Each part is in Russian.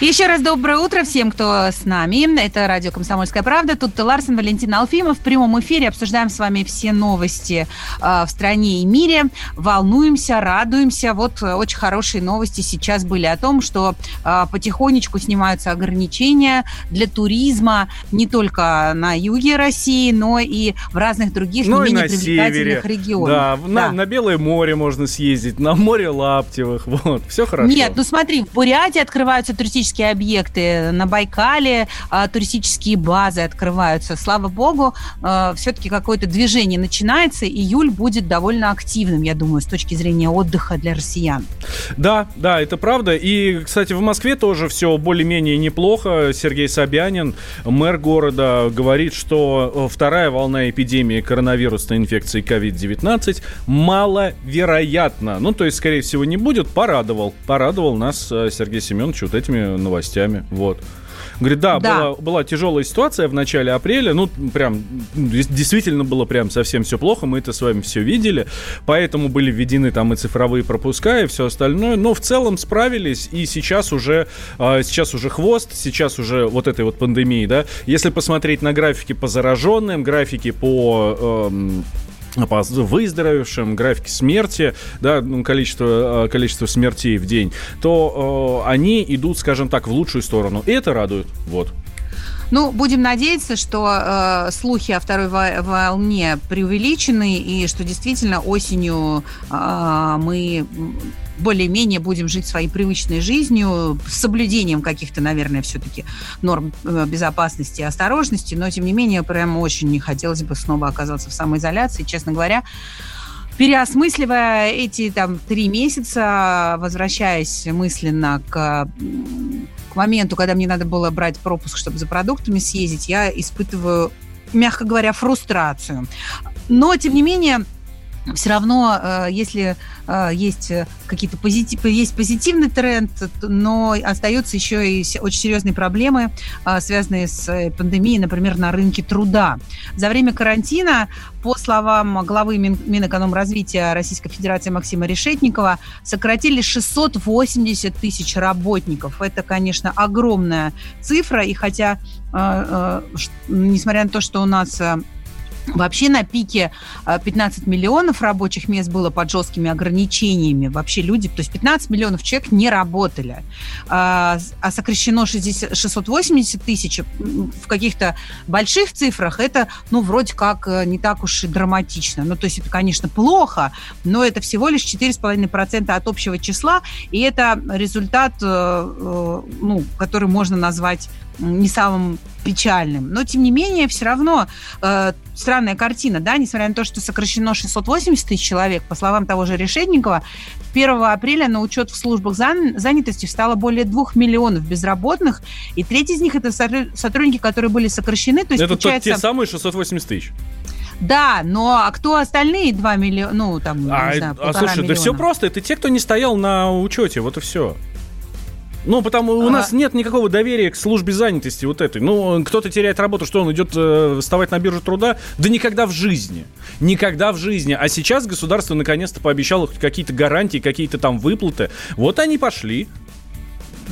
Еще раз доброе утро всем, кто с нами. Это радио «Комсомольская правда». Тут Ларсен, Валентин Алфимов. В прямом эфире обсуждаем с вами все новости э, в стране и мире. Волнуемся, радуемся. Вот э, очень хорошие новости сейчас были о том, что э, потихонечку снимаются ограничения для туризма не только на юге России, но и в разных других Ну менее привлекательных регионах. Да, в- На, Да. на Белое море можно съездить, на море Лаптевых, вот, все хорошо. Нет, ну смотри, в Бурятии открываются туристические объекты, на Байкале а, туристические базы открываются. Слава богу, все-таки какое-то движение начинается. Июль будет довольно активным, я думаю, с точки зрения отдыха для россиян. Да, да, это правда. И, кстати, в Москве тоже все более-менее неплохо. Сергей Собянин, мэр города, говорит, что э, вторая волна эпидемии коронавирусной инфекции COVID-19 маловероятна. Ну, то есть, скорее всего, не будет. Порадовал. Порадовал нас э, Сергей Семенович вот этими новостями. Вот. Говорит, да, Да. Была, была тяжелая ситуация в начале апреля, ну, прям, действительно было прям совсем все плохо, мы это с вами все видели, поэтому были введены там и цифровые пропуска, и все остальное, но в целом справились, и сейчас уже, а, сейчас уже хвост, сейчас уже вот этой вот пандемии, да, если посмотреть на графики по зараженным, графики по... эм, по выздоровевшим, графики смерти, да, ну, количество, э, количество смертей в день, то э, они идут, скажем так, в лучшую сторону. И это радует. Вот. Ну, будем надеяться, что э, слухи о второй во- волне преувеличены, и что действительно осенью э, мы более-менее будем жить своей привычной жизнью, с соблюдением каких-то, наверное, все-таки норм э, безопасности и осторожности, но, тем не менее, прям очень не хотелось бы снова оказаться в самоизоляции, честно говоря. Переосмысливая эти там три месяца, возвращаясь мысленно к, моменту, когда мне надо было брать пропуск, чтобы за продуктами съездить, я испытываю, мягко говоря, фрустрацию. Но, тем не менее, все равно, э, если э, есть э, какие-то позитив, есть позитивный тренд, но остаются еще и очень серьезные проблемы, связанные с пандемией, например, на рынке труда. За время карантина, по словам главы Мин- Минэкономразвития Российской Федерации Максима Решетникова, сократили 680 тысяч работников. Это, конечно, огромная цифра, и хотя, несмотря на то, что у нас Вообще на пике э, 15 миллионов рабочих мест было под жесткими ограничениями. Вообще люди, то есть 15 миллионов человек не работали. А сокращено 60 680 тысяч в каких-то больших цифрах, это, ну, вроде как э, не так уж и драматично. Ну, то есть это, конечно, плохо, но это всего лишь 4,5% от общего числа, и это результат, э, э, ну, который можно назвать не самым печальным. Но, тем не менее, все равно э, странная картина, да, несмотря на то, что сокращено 680 тысяч человек, по словам того же Решетникова, 1 апреля на учет в службах зан- занятости встало более 2 миллионов безработных, и треть из них это сотруд- сотрудники, которые были сокращены, то есть, это тот- получается... те самые 680 тысяч. Да, но а кто остальные 2 миллиона, ну, там, А, не знаю, а слушай, да миллиона? все просто. Это те, кто не стоял на учете, вот и все. Ну, потому у А. нас нет никакого доверия к службе занятости вот этой. Ну, кто-то теряет работу, что он идет э, вставать на биржу труда? Да никогда в жизни. Никогда в жизни. А сейчас государство наконец-то пообещало хоть какие-то гарантии, какие-то там выплаты. Вот они пошли.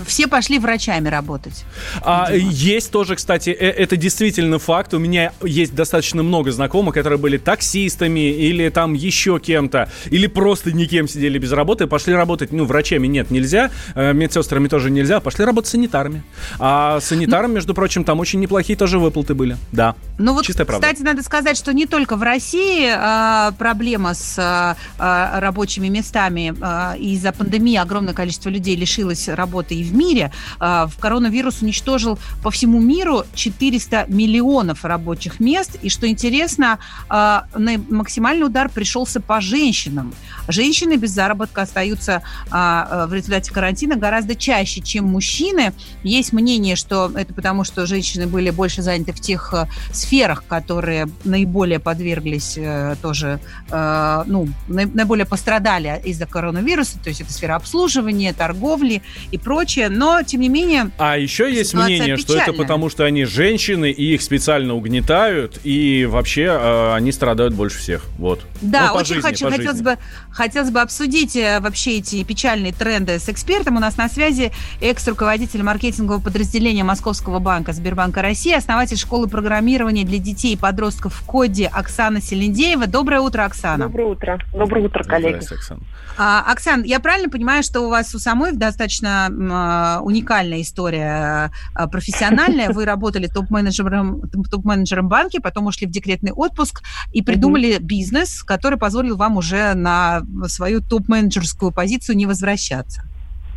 Все пошли врачами работать. А, Видимо. есть тоже, кстати, э- это действительно факт. У меня есть достаточно много знакомых, которые были таксистами или там еще кем-то, или просто никем сидели без работы, пошли работать, ну, врачами нет, нельзя, э, медсестрами тоже нельзя, пошли работать санитарами. А санитарам, между прочим, там очень неплохие тоже выплаты были. Да. Ну вот, Чистая правда. кстати, надо сказать, что не только в России а, проблема с а, а, рабочими местами а, из-за пандемии огромное количество людей лишилось работы и в мире. В коронавирус уничтожил по всему миру 400 миллионов рабочих мест. И что интересно, максимальный удар пришелся по женщинам. Женщины без заработка остаются в результате карантина гораздо чаще, чем мужчины. Есть мнение, что это потому, что женщины были больше заняты в тех сферах, которые наиболее подверглись тоже, ну, наиболее пострадали из-за коронавируса, то есть это сфера обслуживания, торговли и прочее, но тем не менее... А еще есть мнение, печальная. что это потому, что они женщины, и их специально угнетают, и вообще э, они страдают больше всех. Вот. Да, ну, очень жизни, хочу, хотелось бы, хотелось бы обсудить э, вообще эти печальные тренды с экспертом. У нас на связи экс-руководитель маркетингового подразделения Московского банка Сбербанка России, основатель школы программирования для детей и подростков в коде Оксана Селендеева. Доброе утро, Оксана. Доброе утро. Доброе утро, коллеги. Оксана. А, Оксан, я правильно понимаю, что у вас у самой достаточно а, уникальная история а, профессиональная? Вы работали топ-менеджером, топ-менеджером банки, потом ушли в декретный отпуск и придумали mm-hmm. бизнес, который позволил вам уже на свою топ-менеджерскую позицию не возвращаться.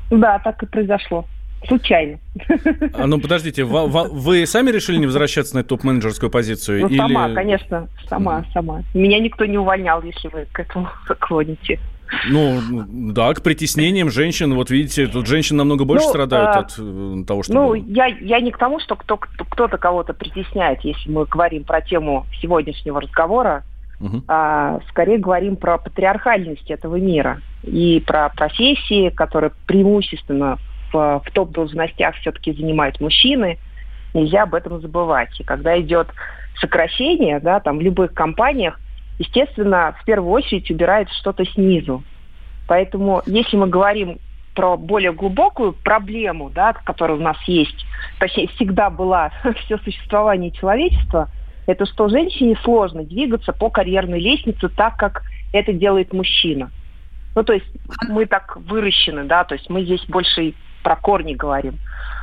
Да, так и произошло случайно. А, ну, подождите, вы, вы сами решили не возвращаться на топ-менеджерскую позицию? Ну, или... сама, конечно, сама, сама. Меня никто не увольнял, если вы к этому клоните. Ну, да, к притеснениям женщин. Вот видите, тут женщины намного больше ну, страдают а, от э, того, что Ну, я, я не к тому, что кто, кто-то кого-то притесняет, если мы говорим про тему сегодняшнего разговора. Угу. А, скорее говорим про патриархальность этого мира и про профессии, которые преимущественно в, в топ-должностях все-таки занимают мужчины. Нельзя об этом забывать. И когда идет сокращение, да, там в любых компаниях, естественно, в первую очередь убирается что-то снизу. Поэтому, если мы говорим про более глубокую проблему, да, которая у нас есть, точнее, всегда была все существование человечества, это что женщине сложно двигаться по карьерной лестнице так, как это делает мужчина. Ну, то есть мы так выращены, да, то есть мы здесь больше про корни говорим.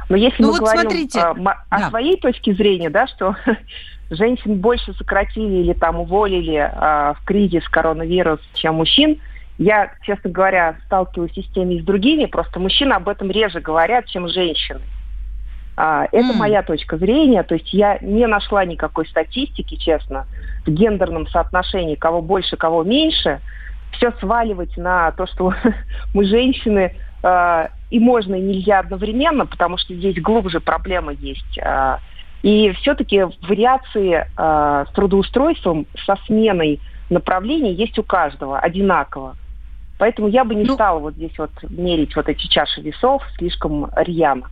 Но если ну, мы вот говорим смотрите. А, о да. своей точке зрения, да, что женщин больше сократили или там уволили э, в кризис коронавирус, чем мужчин. Я, честно говоря, сталкиваюсь и с теми, и с другими, просто мужчины об этом реже говорят, чем женщины. А, это mm. моя точка зрения, то есть я не нашла никакой статистики, честно, в гендерном соотношении, кого больше, кого меньше. Все сваливать на то, что мы женщины, э, и можно, и нельзя одновременно, потому что здесь глубже проблема есть. Э, и все-таки вариации э, с трудоустройством, со сменой направлений есть у каждого одинаково. Поэтому я бы не ну, стала вот здесь вот мерить вот эти чаши весов слишком рьяно.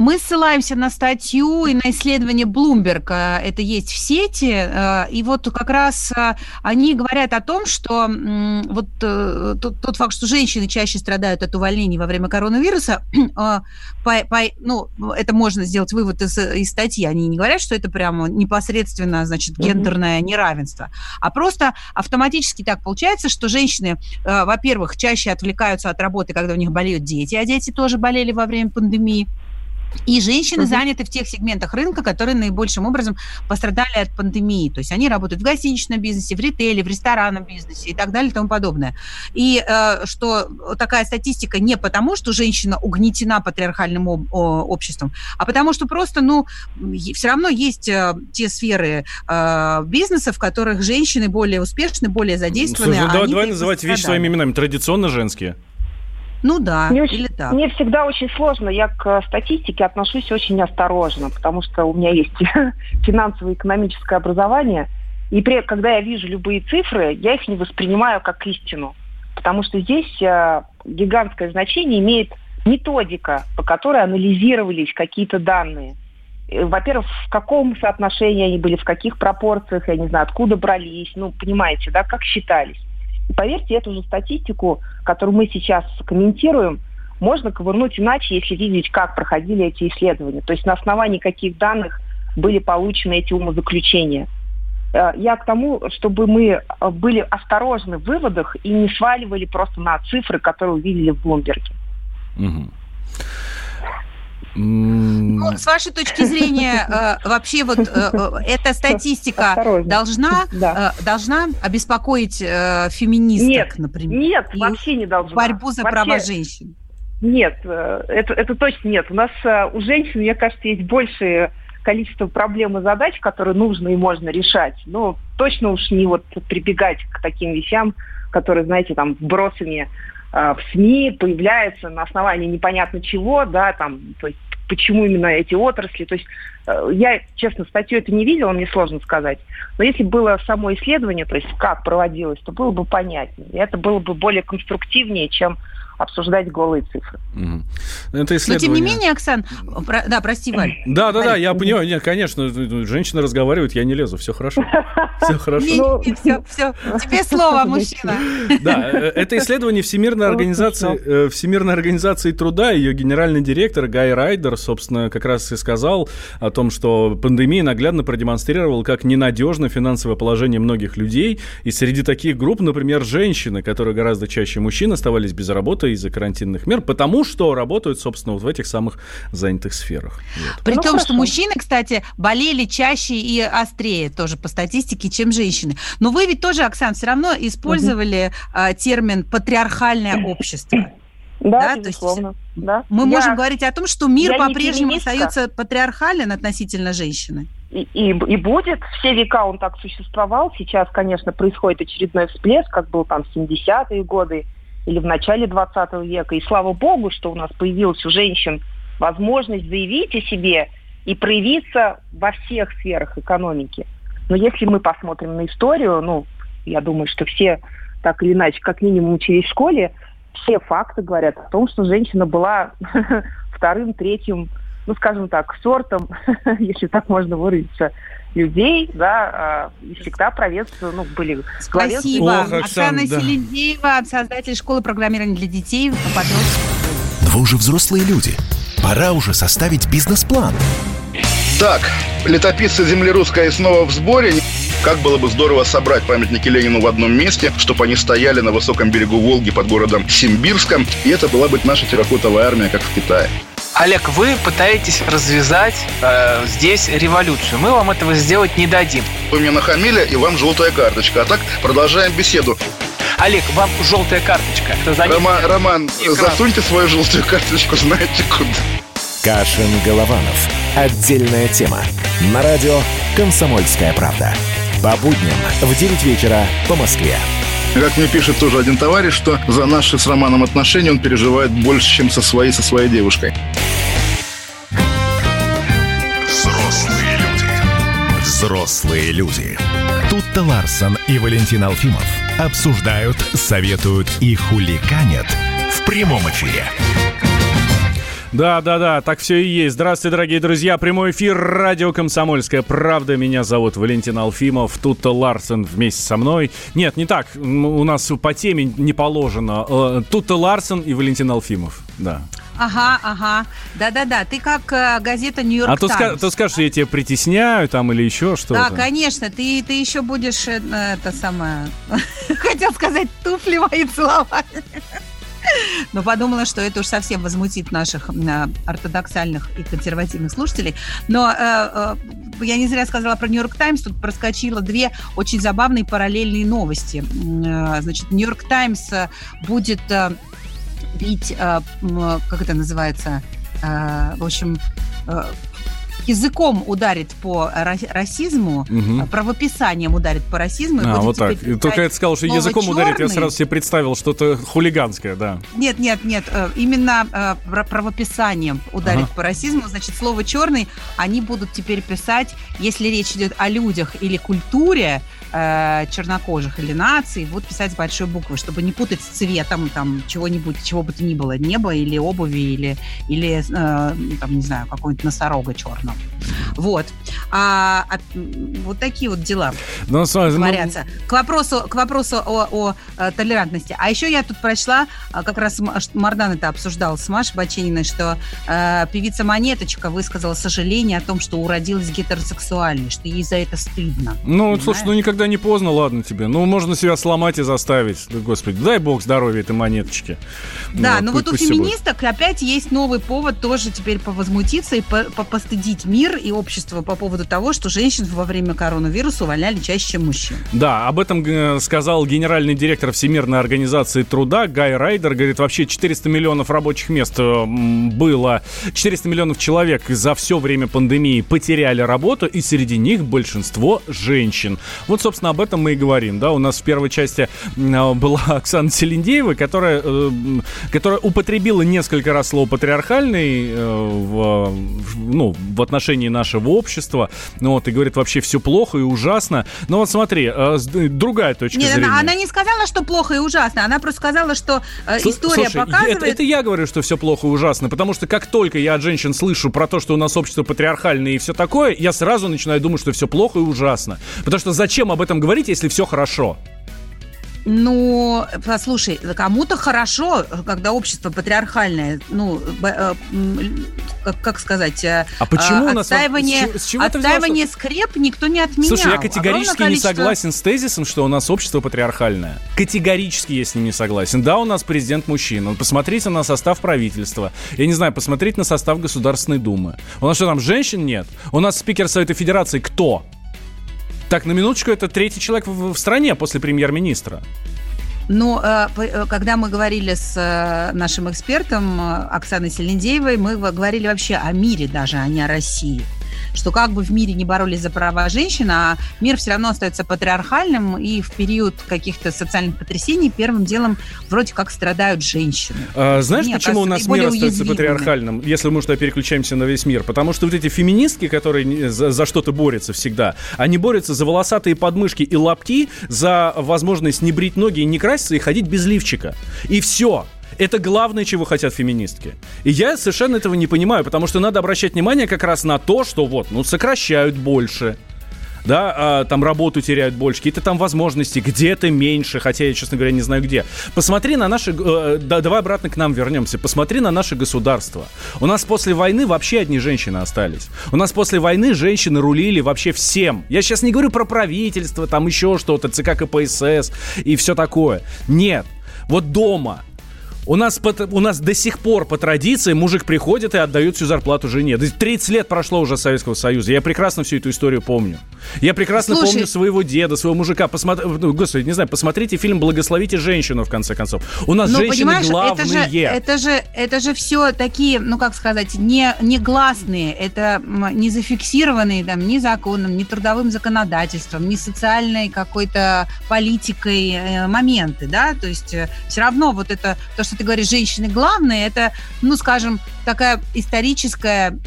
Мы ссылаемся на статью и на исследование Bloomberg. Э, это есть в сети. Э, и вот как раз э, они говорят о том, что вот тот, тот факт, что женщины чаще страдают от увольнений во время коронавируса, по, по, ну, это можно сделать вывод из, из статьи. Они не говорят, что это прямо непосредственно, значит, гендерное неравенство, а просто автоматически так получается, что женщины, во-первых, чаще отвлекаются от работы, когда у них болеют дети, а дети тоже болели во время пандемии. И женщины угу. заняты в тех сегментах рынка, которые наибольшим образом пострадали от пандемии. То есть они работают в гостиничном бизнесе, в ритейле, в ресторанном бизнесе и так далее и тому подобное. И э, что такая статистика не потому, что женщина угнетена патриархальным об, о, обществом, а потому что просто, ну, все равно есть э, те сферы э, бизнеса, в которых женщины более успешны, более задействованы. Слушай, ну, давай, давай называть вещи своими именами. Традиционно женские. Ну да, мне или очень, так. Мне всегда очень сложно. Я к статистике отношусь очень осторожно, потому что у меня есть финансово экономическое образование. И при, когда я вижу любые цифры, я их не воспринимаю как истину. Потому что здесь э, гигантское значение имеет методика, по которой анализировались какие-то данные. Э, во-первых, в каком соотношении они были, в каких пропорциях, я не знаю, откуда брались, ну, понимаете, да, как считались. Поверьте, эту же статистику, которую мы сейчас комментируем, можно ковырнуть иначе, если видеть, как проходили эти исследования. То есть на основании каких данных были получены эти умозаключения. Э, я к тому, чтобы мы э, были осторожны в выводах и не сваливали просто на цифры, которые увидели в Блумберге. Угу. Ну, с вашей точки зрения, э, вообще вот э, э, эта статистика должна, да. должна обеспокоить феминисток, нет, например? Нет, вообще не должна. Борьбу за вообще, права женщин. Нет, это, это точно нет. У нас у женщин, мне кажется, есть большее количество проблем и задач, которые нужно и можно решать. Но точно уж не вот прибегать к таким вещам, которые, знаете, там вбросами э, в СМИ появляются на основании непонятно чего, да, там, то есть почему именно эти отрасли. То есть э, я, честно, статью это не видела, мне сложно сказать. Но если было само исследование, то есть как проводилось, то было бы понятнее. И это было бы более конструктивнее, чем обсуждать голые цифры. Угу. Это исследование... Но тем не менее, Оксан, про... да, прости, Валь. Да, да, да, я понимаю, нет, конечно, женщины разговаривают, я не лезу, все хорошо. Все хорошо. Все, все, тебе слово, мужчина. Да, э, это исследование Всемирной организации, э, Всемирной организации труда, ее генеральный директор Гай Райдер, собственно, как раз и сказал о том, что пандемия наглядно продемонстрировала, как ненадежно финансовое положение многих людей, и среди таких групп, например, женщины, которые гораздо чаще мужчин оставались без работы из-за карантинных мер, потому что работают, собственно, вот в этих самых занятых сферах. Вот. При ну, том, хорошо. что мужчины, кстати, болели чаще и острее тоже по статистике, чем женщины. Но вы ведь тоже, Оксана, все равно использовали угу. термин «патриархальное общество». Да, да безусловно. То есть да. Мы я, можем говорить о том, что мир по-прежнему остается патриархален относительно женщины. И, и, и будет. Все века он так существовал. Сейчас, конечно, происходит очередной всплеск, как был там в 70-е годы или в начале 20 века. И слава богу, что у нас появилась у женщин возможность заявить о себе и проявиться во всех сферах экономики. Но если мы посмотрим на историю, ну, я думаю, что все так или иначе, как минимум учились в школе, все факты говорят о том, что женщина была вторым, третьим, ну, скажем так, сортом, если так можно выразиться, людей, да, а, и всегда правительство, ну, были... Спасибо. Ох, Оксана, да. Селендеева, создатель школы программирования для детей. Вы уже взрослые люди. Пора уже составить бизнес-план. Так, летописцы земли русской снова в сборе. Как было бы здорово собрать памятники Ленину в одном месте, чтобы они стояли на высоком берегу Волги под городом Симбирском, и это была бы наша терракотовая армия, как в Китае. Олег, вы пытаетесь развязать э, здесь революцию. Мы вам этого сделать не дадим. Вы мне нахамили, и вам желтая карточка. А так продолжаем беседу. Олег, вам желтая карточка. Рома, Роман, экран. засуньте свою желтую карточку, знаете куда. Кашин-Голованов. Отдельная тема. На радио «Комсомольская правда». По будням в 9 вечера по Москве. Как мне пишет тоже один товарищ, что за наши с Романом отношения он переживает больше, чем со своей, со своей девушкой. Взрослые люди. Взрослые люди. Тут-то Ларсон и Валентин Алфимов обсуждают, советуют и хуликанят в прямом эфире. Да, да, да, так все и есть. Здравствуйте, дорогие друзья. Прямой эфир радио Комсомольская правда. Меня зовут Валентин Алфимов. Тут Ларсен вместе со мной. Нет, не так. У нас по теме не положено. Э, тут Ларсен и Валентин Алфимов. Да. Ага, ага. Да-да-да. Ты как э, газета Нью-Йорк А то, ска- то скажешь, я тебя притесняю там или еще что-то. Да, конечно. Ты, ты еще будешь э, это самое... Хотел сказать, туфли мои целовать. Но подумала, что это уж совсем возмутит наших э, ортодоксальных и консервативных слушателей. Но э, э, я не зря сказала про Нью-Йорк Таймс. Тут проскочило две очень забавные параллельные новости. Э, значит, Нью-Йорк Таймс будет бить, как это называется, в общем, языком ударит по расизму, угу. правописанием ударит по расизму. А, вот так. Только это сказал, что языком черный. ударит, я сразу себе представил что-то хулиганское, да. Нет, нет, нет, э, именно э, правописанием ударит ага. по расизму. Значит, слово черный они будут теперь писать, если речь идет о людях или культуре, э, чернокожих или наций, будут писать с большой буквы, чтобы не путать с цветом там чего-нибудь, чего бы то ни было, неба или обуви, или, или э, там, не знаю, какой-нибудь носорога черного. Вот. А, а, вот такие вот дела Но, ну, творятся. Ну... К вопросу, к вопросу о, о, о э, толерантности. А еще я тут прочла, а, как раз Мардан это обсуждал с Машей Бачениной, что э, певица Монеточка высказала сожаление о том, что уродилась гетеросексуальной, что ей за это стыдно. Ну, понимаешь? слушай, ну никогда не поздно, ладно тебе. Ну, можно себя сломать и заставить. Господи, дай бог здоровья этой монеточке. Да, ну, но вот у феминисток будет. опять есть новый повод тоже теперь повозмутиться и по постыдить мир и общество по поводу поводу того, что женщин во время коронавируса увольняли чаще, чем мужчин. Да, об этом э, сказал генеральный директор Всемирной организации труда Гай Райдер. Говорит, вообще 400 миллионов рабочих мест э, было, 400 миллионов человек за все время пандемии потеряли работу, и среди них большинство женщин. Вот, собственно, об этом мы и говорим. Да, у нас в первой части э, была Оксана Селендеева, которая, которая употребила несколько раз слово патриархальный в, ну, в отношении нашего общества. Ну, вот, и говорит, вообще все плохо и ужасно. Но вот смотри, э, другая точка Нет, зрения. Она, она не сказала, что плохо и ужасно. Она просто сказала, что э, история Слушай, показывает... Это, это я говорю, что все плохо и ужасно. Потому что как только я от женщин слышу про то, что у нас общество патриархальное и все такое, я сразу начинаю думать, что все плохо и ужасно. Потому что зачем об этом говорить, если все хорошо? Ну, послушай, кому-то хорошо, когда общество патриархальное, ну, э, как, как сказать, э, а почему у нас отстаивание, с чего, с отстаивание взял, скреп никто не отменял. Слушай, я категорически количество... не согласен с тезисом, что у нас общество патриархальное. Категорически я с ним не согласен. Да, у нас президент мужчина. Посмотрите на состав правительства. Я не знаю, посмотрите на состав Государственной Думы. У нас что, там женщин нет? У нас спикер Совета Федерации кто? Так, на минуточку, это третий человек в, в стране после премьер-министра. Но э, э, когда мы говорили с э, нашим экспертом Оксаной Селендеевой, мы говорили вообще о мире даже, а не о России что как бы в мире не боролись за права женщин, а мир все равно остается патриархальным, и в период каких-то социальных потрясений первым делом вроде как страдают женщины. А, знаешь, Они почему у нас мир остается патриархальным, если мы что переключаемся на весь мир? Потому что вот эти феминистки, которые за, за что-то борются всегда, они борются за волосатые подмышки и лапки, за возможность не брить ноги и не краситься и ходить без лифчика. И все. Это главное, чего хотят феминистки. И я совершенно этого не понимаю, потому что надо обращать внимание как раз на то, что вот, ну, сокращают больше, да, а, там работу теряют больше, какие-то там возможности, где-то меньше, хотя я, честно говоря, не знаю где. Посмотри на наши, э, да, давай обратно к нам вернемся, посмотри на наше государство. У нас после войны вообще одни женщины остались. У нас после войны женщины рулили вообще всем. Я сейчас не говорю про правительство, там еще что-то, ЦК КПСС и все такое. Нет. Вот дома у нас, у нас до сих пор по традиции мужик приходит и отдает всю зарплату жене. 30 лет прошло уже Советского Союза. Я прекрасно всю эту историю помню. Я прекрасно Слушай... помню своего деда, своего мужика. Посмотри, ну, господи, не знаю, посмотрите фильм «Благословите женщину», в конце концов. У нас Но, ну, женщины главные. Это же, это же, это же все такие, ну, как сказать, не, не гласные. Это не зафиксированные там ни законом, ни трудовым законодательством, ни социальной какой-то политикой э, моменты, да? То есть э, все равно вот это, то, что ты говоришь, женщины главные, это, ну, скажем, такая историческая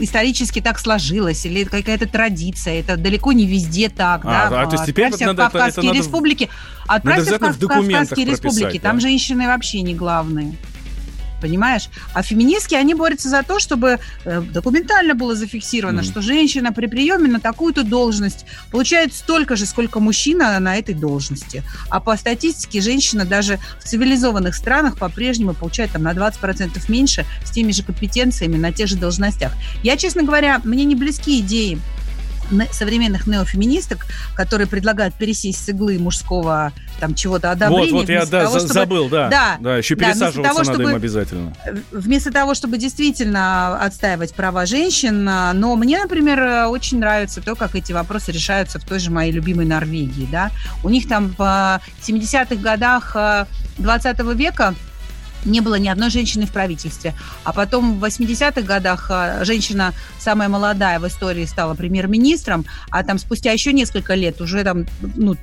исторически так сложилось, или какая-то традиция. Это далеко не везде так. А, да? а, то есть теперь Отправься надо, в Кавказские это, это республики. Отправься надо в, в Кавказские республики. Да? Там женщины вообще не главные понимаешь? А феминистки, они борются за то, чтобы э, документально было зафиксировано, mm-hmm. что женщина при приеме на такую-то должность получает столько же, сколько мужчина на этой должности. А по статистике женщина даже в цивилизованных странах по-прежнему получает там на 20% меньше с теми же компетенциями на тех же должностях. Я, честно говоря, мне не близки идеи современных неофеминисток, которые предлагают пересесть с иглы мужского там чего-то одобрения. Вот, вот я да, того, чтобы, забыл, да. Да, да еще пересаживаться да, того, надо чтобы, им обязательно. Вместо того, чтобы действительно отстаивать права женщин, но мне, например, очень нравится то, как эти вопросы решаются в той же моей любимой Норвегии, да. У них там в 70-х годах 20 э, века не было ни одной женщины в правительстве. А потом в 80-х годах а, женщина самая молодая в истории стала премьер-министром, а там спустя еще несколько лет уже там, ну,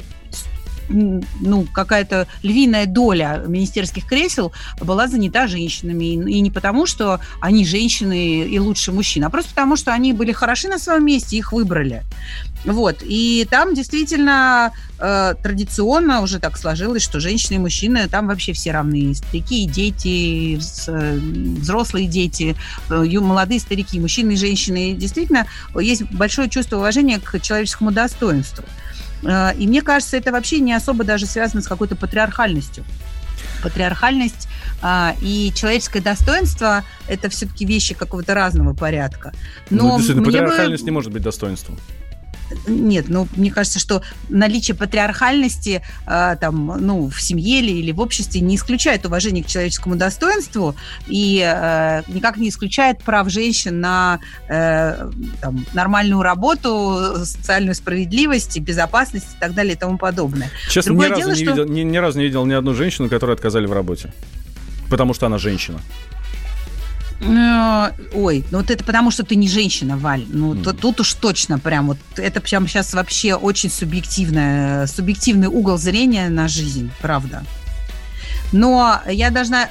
ну, какая-то львиная доля министерских кресел была занята женщинами. И не потому, что они женщины и лучше мужчин, а просто потому, что они были хороши на своем месте, их выбрали. Вот. И там действительно э, традиционно уже так сложилось, что женщины и мужчины там вообще все равны. Старики дети, взрослые дети, э, молодые старики, мужчины и женщины. И действительно есть большое чувство уважения к человеческому достоинству. Э, и мне кажется, это вообще не особо даже связано с какой-то патриархальностью. Патриархальность а, и человеческое достоинство – это все-таки вещи какого-то разного порядка. Но ну, действительно, патриархальность бы... не может быть достоинством. Нет, ну, мне кажется, что наличие патриархальности э, там, ну, в семье или, или в обществе не исключает уважение к человеческому достоинству и э, никак не исключает прав женщин на э, там, нормальную работу, социальную справедливость, безопасность и так далее и тому подобное. Честно, ни разу, дело, не что... видел, ни, ни разу не видел ни одну женщину, которой отказали в работе. Потому что она женщина. Ой, ну вот это потому, что ты не женщина, Валь. Ну, mm. тут, уж точно прям вот это прям сейчас вообще очень субъективное, субъективный угол зрения на жизнь, правда. Но я должна,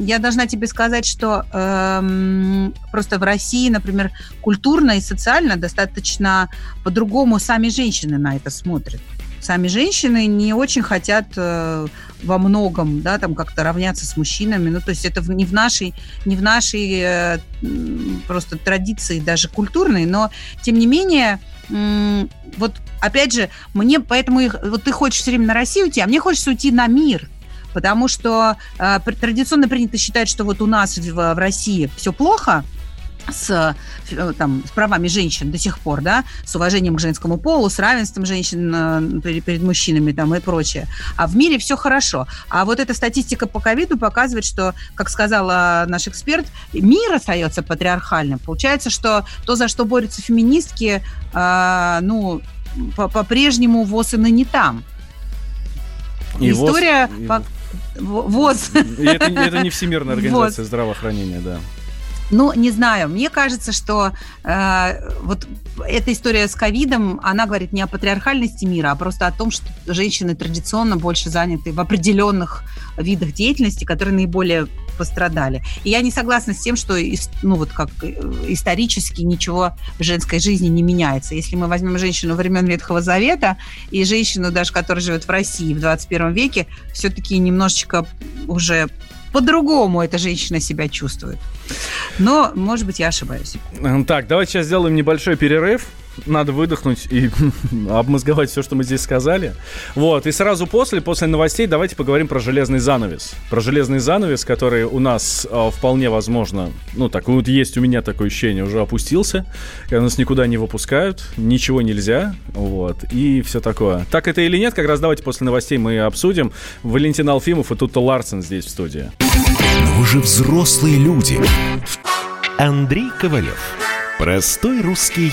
я должна тебе сказать, что эм, просто в России, например, культурно и социально достаточно по-другому сами женщины на это смотрят сами женщины не очень хотят э, во многом, да, там как-то равняться с мужчинами. Ну, то есть это не в нашей, не в нашей э, просто традиции даже культурной, но тем не менее вот опять же, мне поэтому их, вот ты хочешь все время на Россию уйти, а мне хочется уйти на мир, потому что э, традиционно принято считать, что вот у нас в, в России все плохо, с, э, там, с правами женщин до сих пор, да, с уважением к женскому полу, с равенством женщин э, перед, мужчинами там, и прочее. А в мире все хорошо. А вот эта статистика по ковиду показывает, что, как сказала наш эксперт, мир остается патриархальным. Получается, что то, за что борются феминистки, э, ну, по-прежнему ВОЗ и не там. И История... ВОЗ... ВОЗ. Это, это не Всемирная организация ВОЗ. здравоохранения, да. Ну, не знаю, мне кажется, что э, вот эта история с ковидом, она говорит не о патриархальности мира, а просто о том, что женщины традиционно больше заняты в определенных видах деятельности, которые наиболее пострадали. И я не согласна с тем, что ну, вот как э, исторически ничего в женской жизни не меняется. Если мы возьмем женщину времен Ветхого Завета и женщину, даже которая живет в России в 21 веке, все-таки немножечко уже по-другому эта женщина себя чувствует. Но, может быть, я ошибаюсь. Так, давайте сейчас сделаем небольшой перерыв надо выдохнуть и обмозговать все, что мы здесь сказали. Вот, и сразу после, после новостей, давайте поговорим про железный занавес. Про железный занавес, который у нас э, вполне возможно, ну, так вот есть у меня такое ощущение, уже опустился, и нас никуда не выпускают, ничего нельзя, вот, и все такое. Так это или нет, как раз давайте после новостей мы обсудим. Валентин Алфимов и Тутта Ларсен здесь в студии. Но вы же взрослые люди. Андрей Ковалев. Простой русский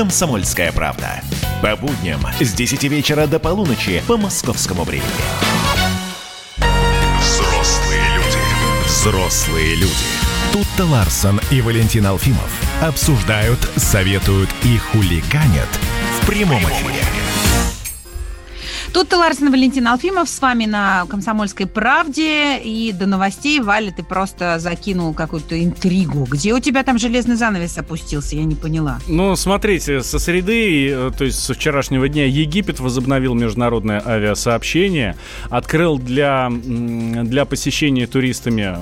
«Комсомольская правда». По будням с 10 вечера до полуночи по московскому времени. Взрослые люди. Взрослые люди. Тут-то Ларсон и Валентин Алфимов обсуждают, советуют и хулиганят в прямом эфире. Тут Ларсен Валентин Алфимов с вами на «Комсомольской правде». И до новостей, Валя, ты просто закинул какую-то интригу. Где у тебя там железный занавес опустился? Я не поняла. Ну, смотрите, со среды, э, то есть со вчерашнего дня, Египет возобновил международное авиасообщение, открыл для, для посещения туристами э,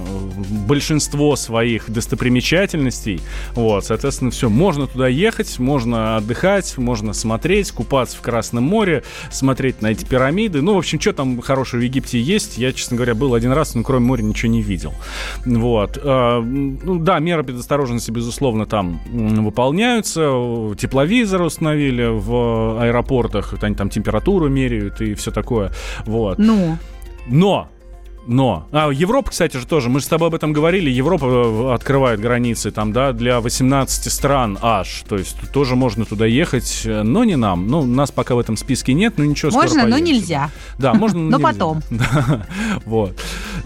большинство своих достопримечательностей. Вот, соответственно, все, можно туда ехать, можно отдыхать, можно смотреть, купаться в Красном море, смотреть на эти пирамиды. Ну, в общем, что там хорошего в Египте есть? Я, честно говоря, был один раз, но кроме моря ничего не видел. Вот. А, ну, да, меры предосторожности, безусловно, там выполняются. Тепловизоры установили в аэропортах, они там температуру меряют и все такое. Вот. Ну? Но но, а, Европа, кстати же тоже, мы же с тобой об этом говорили, Европа э, открывает границы там, да, для 18 стран аж, то есть тоже можно туда ехать, но не нам. Ну, нас пока в этом списке нет, но ничего, Можно, но нельзя. Да, можно, но потом. Вот.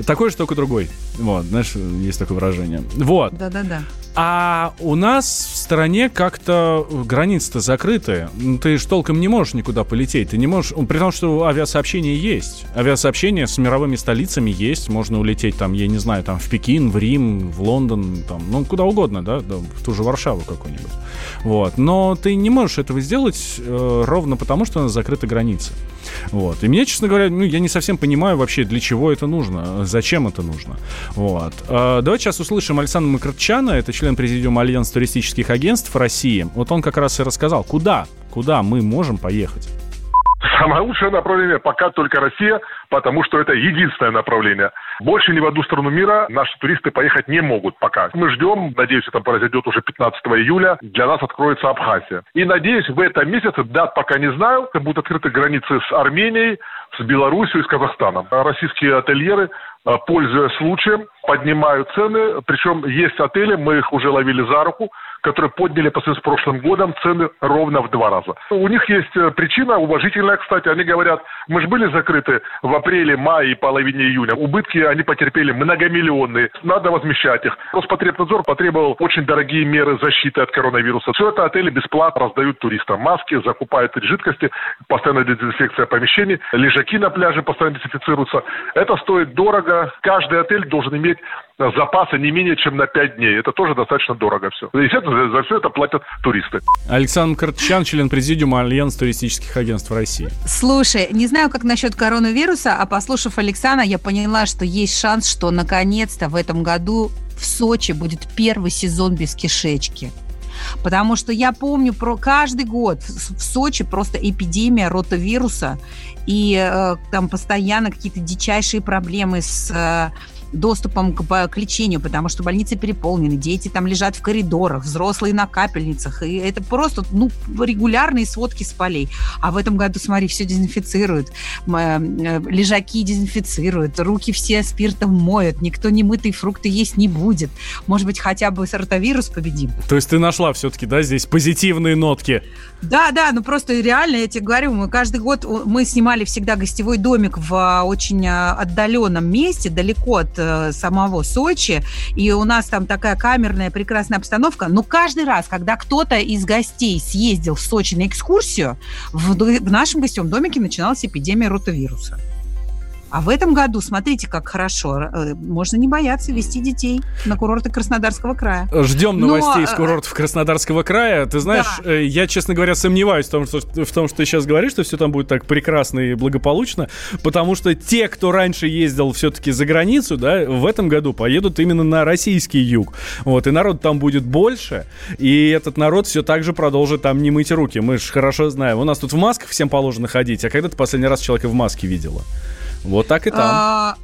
Такой же, только другой. Вот, знаешь, есть такое выражение. Вот. Да-да-да. А у нас в стране как-то границы-то закрыты. Ну, ты ж толком не можешь никуда полететь. Ты не можешь... При том, что авиасообщение есть. Авиасообщение с мировыми столицами есть. Можно улететь там, я не знаю, там в Пекин, в Рим, в Лондон, там, ну, куда угодно, да, в ту же Варшаву какую-нибудь. Вот. Но ты не можешь этого сделать э, ровно потому, что у нас закрыты границы. Вот. И мне, честно говоря, ну, я не совсем понимаю вообще, для чего это нужно, зачем это нужно. Вот. Э, давайте сейчас услышим Александра Макарчана, это член президиума Альянса туристических агентств России. Вот он как раз и рассказал, куда, куда мы можем поехать. Самое лучшее направление пока только Россия, потому что это единственное направление. Больше ни в одну страну мира наши туристы поехать не могут пока. Мы ждем, надеюсь, это произойдет уже 15 июля, для нас откроется Абхазия. И надеюсь, в этом месяце, дат пока не знаю, будут открыты границы с Арменией, с Белоруссией с Казахстаном. Российские ательеры Э, пользуясь случаем, поднимают цены. Причем есть отели, мы их уже ловили за руку, которые подняли по сравнению с прошлым годом цены ровно в два раза. У них есть э, причина, уважительная, кстати. Они говорят, мы же были закрыты в апреле, мае и половине июня. Убытки они потерпели многомиллионные. Надо возмещать их. Роспотребнадзор потребовал очень дорогие меры защиты от коронавируса. Все это отели бесплатно раздают туристам. Маски, закупают жидкости, постоянная дезинфекция помещений, лежаки на пляже постоянно дезинфицируются. Это стоит дорого, дорого. Каждый отель должен иметь запасы не менее чем на 5 дней. Это тоже достаточно дорого все. Естественно, за, за все это платят туристы. Александр Картчан, член президиума Альянс туристических агентств России. Слушай, не знаю, как насчет коронавируса, а послушав Александра, я поняла, что есть шанс, что наконец-то в этом году в Сочи будет первый сезон без кишечки. Потому что я помню про каждый год в Сочи просто эпидемия ротавируса, и э, там постоянно какие-то дичайшие проблемы с э, доступом к, к лечению, потому что больницы переполнены, дети там лежат в коридорах, взрослые на капельницах, и это просто ну, регулярные сводки с полей. А в этом году, смотри, все дезинфицируют, э, лежаки дезинфицируют, руки все спиртом моют, никто не мытые фрукты есть не будет. Может быть, хотя бы с ротавирус победим. То есть ты нашла все-таки, да, здесь позитивные нотки? Да, да, ну просто реально, я тебе говорю, мы каждый год, мы снимали всегда гостевой домик в а, очень а, отдаленном месте, далеко от Э, самого Сочи, и у нас там такая камерная прекрасная обстановка, но каждый раз, когда кто-то из гостей съездил в Сочи на экскурсию, в, в нашем гостевом домике начиналась эпидемия ротавируса. А в этом году, смотрите, как хорошо. Э, можно не бояться вести детей на курорты Краснодарского края. Ждем новостей Но... из э, курортов Краснодарского края. Ты знаешь, да. Э, я, честно говоря, сомневаюсь в том, что, в том, что ты сейчас говоришь, что все там будет так прекрасно и благополучно, потому что те, кто раньше ездил все-таки за границу, да, в этом году поедут именно на российский юг. Вот, и народ там будет больше, и этот народ все так же продолжит там не мыть руки. Мы же хорошо знаем. У нас тут в масках всем положено ходить, а когда ты последний раз человека в маске видела? Вот так и там. А,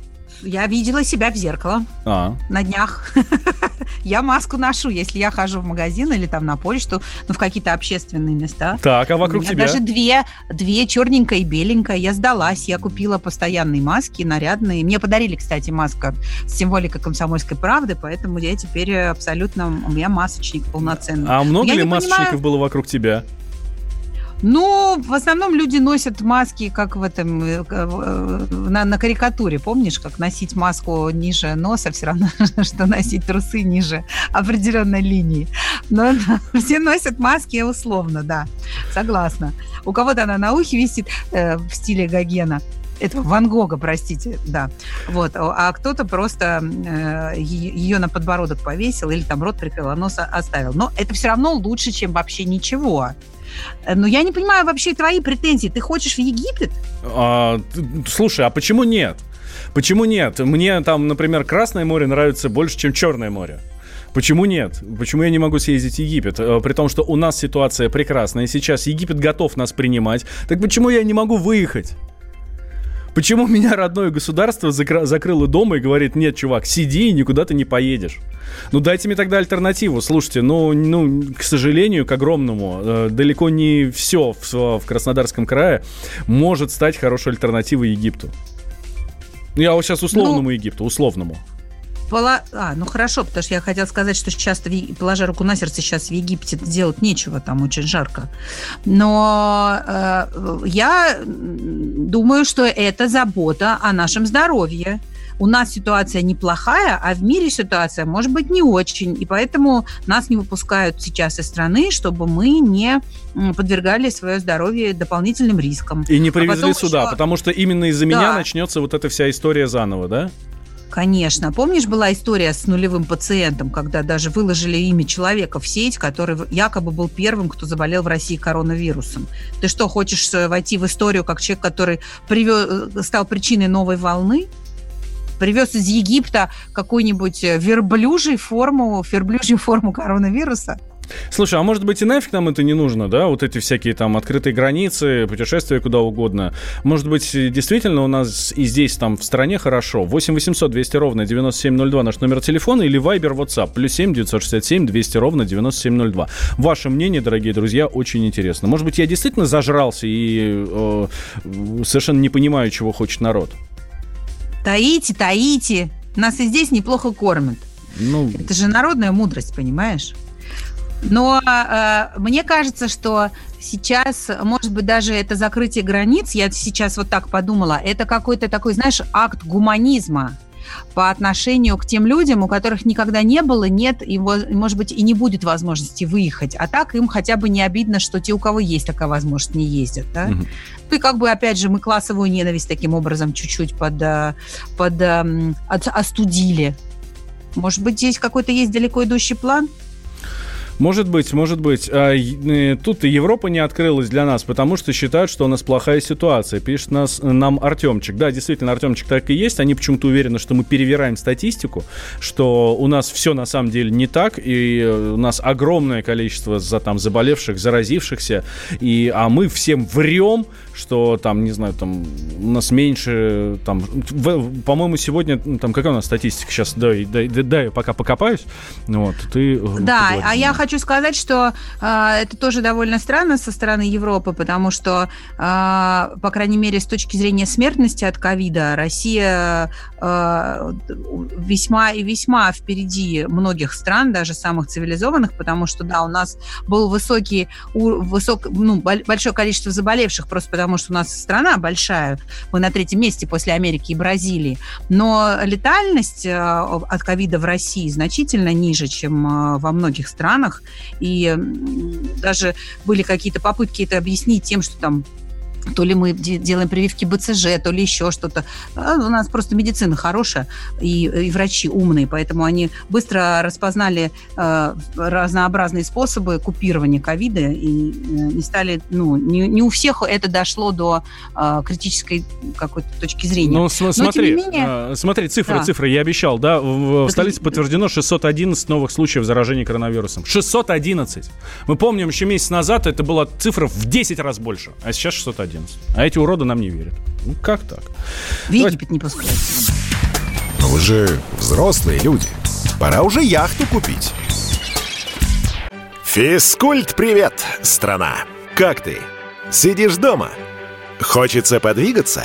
я видела себя в зеркало а. на днях. я маску ношу, если я хожу в магазин или там на почту, ну, в какие-то общественные места. Так, а вокруг тебя? даже две, две черненькая и беленькая. Я сдалась, я купила постоянные маски, нарядные. Мне подарили, кстати, маску с символикой комсомольской правды, поэтому я теперь абсолютно, у меня масочник полноценный. А много ли масочников понимаю... было вокруг тебя? Ну, в основном люди носят маски, как в этом, э, э, на, на карикатуре, помнишь, как носить маску ниже носа, все равно, что носить трусы ниже определенной линии. Но все носят маски условно, да, согласна. У кого-то она на ухе висит э, в стиле Гогена, это Ван Гога, простите, да. Вот. А кто-то просто э, ее на подбородок повесил или там рот прикрыл, а нос оставил. Но это все равно лучше, чем вообще ничего. Э, но я не понимаю вообще твои претензии. Ты хочешь в Египет? А, слушай, а почему нет? Почему нет? Мне там, например, Красное море нравится больше, чем Черное море. Почему нет? Почему я не могу съездить в Египет? Э, при том, что у нас ситуация прекрасная. Сейчас Египет готов нас принимать. Так почему я не могу выехать? Почему меня родное государство закры- закрыло дома и говорит, нет, чувак, сиди и никуда ты не поедешь? Ну, дайте мне тогда альтернативу. Слушайте, ну, ну к сожалению, к огромному, э, далеко не все в, в Краснодарском крае может стать хорошей альтернативой Египту. Ну, я вот сейчас условному ну, Египту, условному. Пола... А, ну хорошо, потому что я хотела сказать, что сейчас, положа руку на сердце, сейчас в Египте делать нечего, там очень жарко. Но э, я думаю, что это забота о нашем здоровье у нас ситуация неплохая, а в мире ситуация может быть не очень. И поэтому нас не выпускают сейчас из страны, чтобы мы не подвергали свое здоровье дополнительным рискам. И не а привезли а сюда, еще... потому что именно из-за да. меня начнется вот эта вся история заново, да? Конечно. Помнишь, была история с нулевым пациентом, когда даже выложили имя человека в сеть, который якобы был первым, кто заболел в России коронавирусом? Ты что, хочешь э, войти в историю как человек, который привез, э, стал причиной новой волны? Привез из Египта какую-нибудь э, верблюжью форму, верблюжью форму коронавируса? Слушай, а может быть и нафиг нам это не нужно, да? Вот эти всякие там открытые границы, путешествия куда угодно. Может быть, действительно у нас и здесь, там, в стране хорошо. 8 800 200 ровно 9702 наш номер телефона или Viber WhatsApp. Плюс 7 967 200 ровно 9702. Ваше мнение, дорогие друзья, очень интересно. Может быть, я действительно зажрался и э, совершенно не понимаю, чего хочет народ. Таите, таите. Нас и здесь неплохо кормят. Ну... Это же народная мудрость, понимаешь? Но э, мне кажется, что сейчас, может быть, даже это закрытие границ, я сейчас вот так подумала, это какой-то такой, знаешь, акт гуманизма по отношению к тем людям, у которых никогда не было, нет, и, может быть, и не будет возможности выехать. А так им хотя бы не обидно, что те, у кого есть такая возможность, не ездят. Да? Угу. И как бы, опять же, мы классовую ненависть таким образом чуть-чуть под, э, под, э, остудили. Может быть, здесь какой-то есть далеко идущий план? Может быть, может быть. А, э, тут Европа не открылась для нас, потому что считают, что у нас плохая ситуация. Пишет нас, нам Артемчик. Да, действительно, Артемчик так и есть. Они почему-то уверены, что мы перевираем статистику, что у нас все на самом деле не так, и у нас огромное количество за, там, заболевших, заразившихся, и, а мы всем врем, что там, не знаю, там у нас меньше, там, по-моему, сегодня, ну, там, какая у нас статистика? Сейчас, дай, дай, дай, дай пока покопаюсь, вот, ты... Э, да, а я хочу хочу сказать, что э, это тоже довольно странно со стороны Европы, потому что, э, по крайней мере, с точки зрения смертности от ковида, Россия э, весьма и весьма впереди многих стран, даже самых цивилизованных, потому что, да, у нас был высокий, высок, ну, большое количество заболевших, просто потому что у нас страна большая, мы на третьем месте после Америки и Бразилии, но летальность э, от ковида в России значительно ниже, чем э, во многих странах, и даже были какие-то попытки это объяснить тем, что там то ли мы делаем прививки БЦЖ, то ли еще что-то. А у нас просто медицина хорошая и, и врачи умные, поэтому они быстро распознали э, разнообразные способы купирования ковида и э, не стали, ну, не, не у всех это дошло до э, критической какой-то точки зрения. Ну, см- смотри, менее... э, смотри, цифры, да. цифры, я обещал, да, в, в столице подтверждено 611 новых случаев заражения коронавирусом. 611! Мы помним, еще месяц назад это была цифра в 10 раз больше, а сейчас 611. 11. А эти уроды нам не верят. Ну, как так? В Египет не пускают. Но вы же взрослые люди. Пора уже яхту купить. Физкульт-привет, страна! Как ты? Сидишь дома? Хочется подвигаться?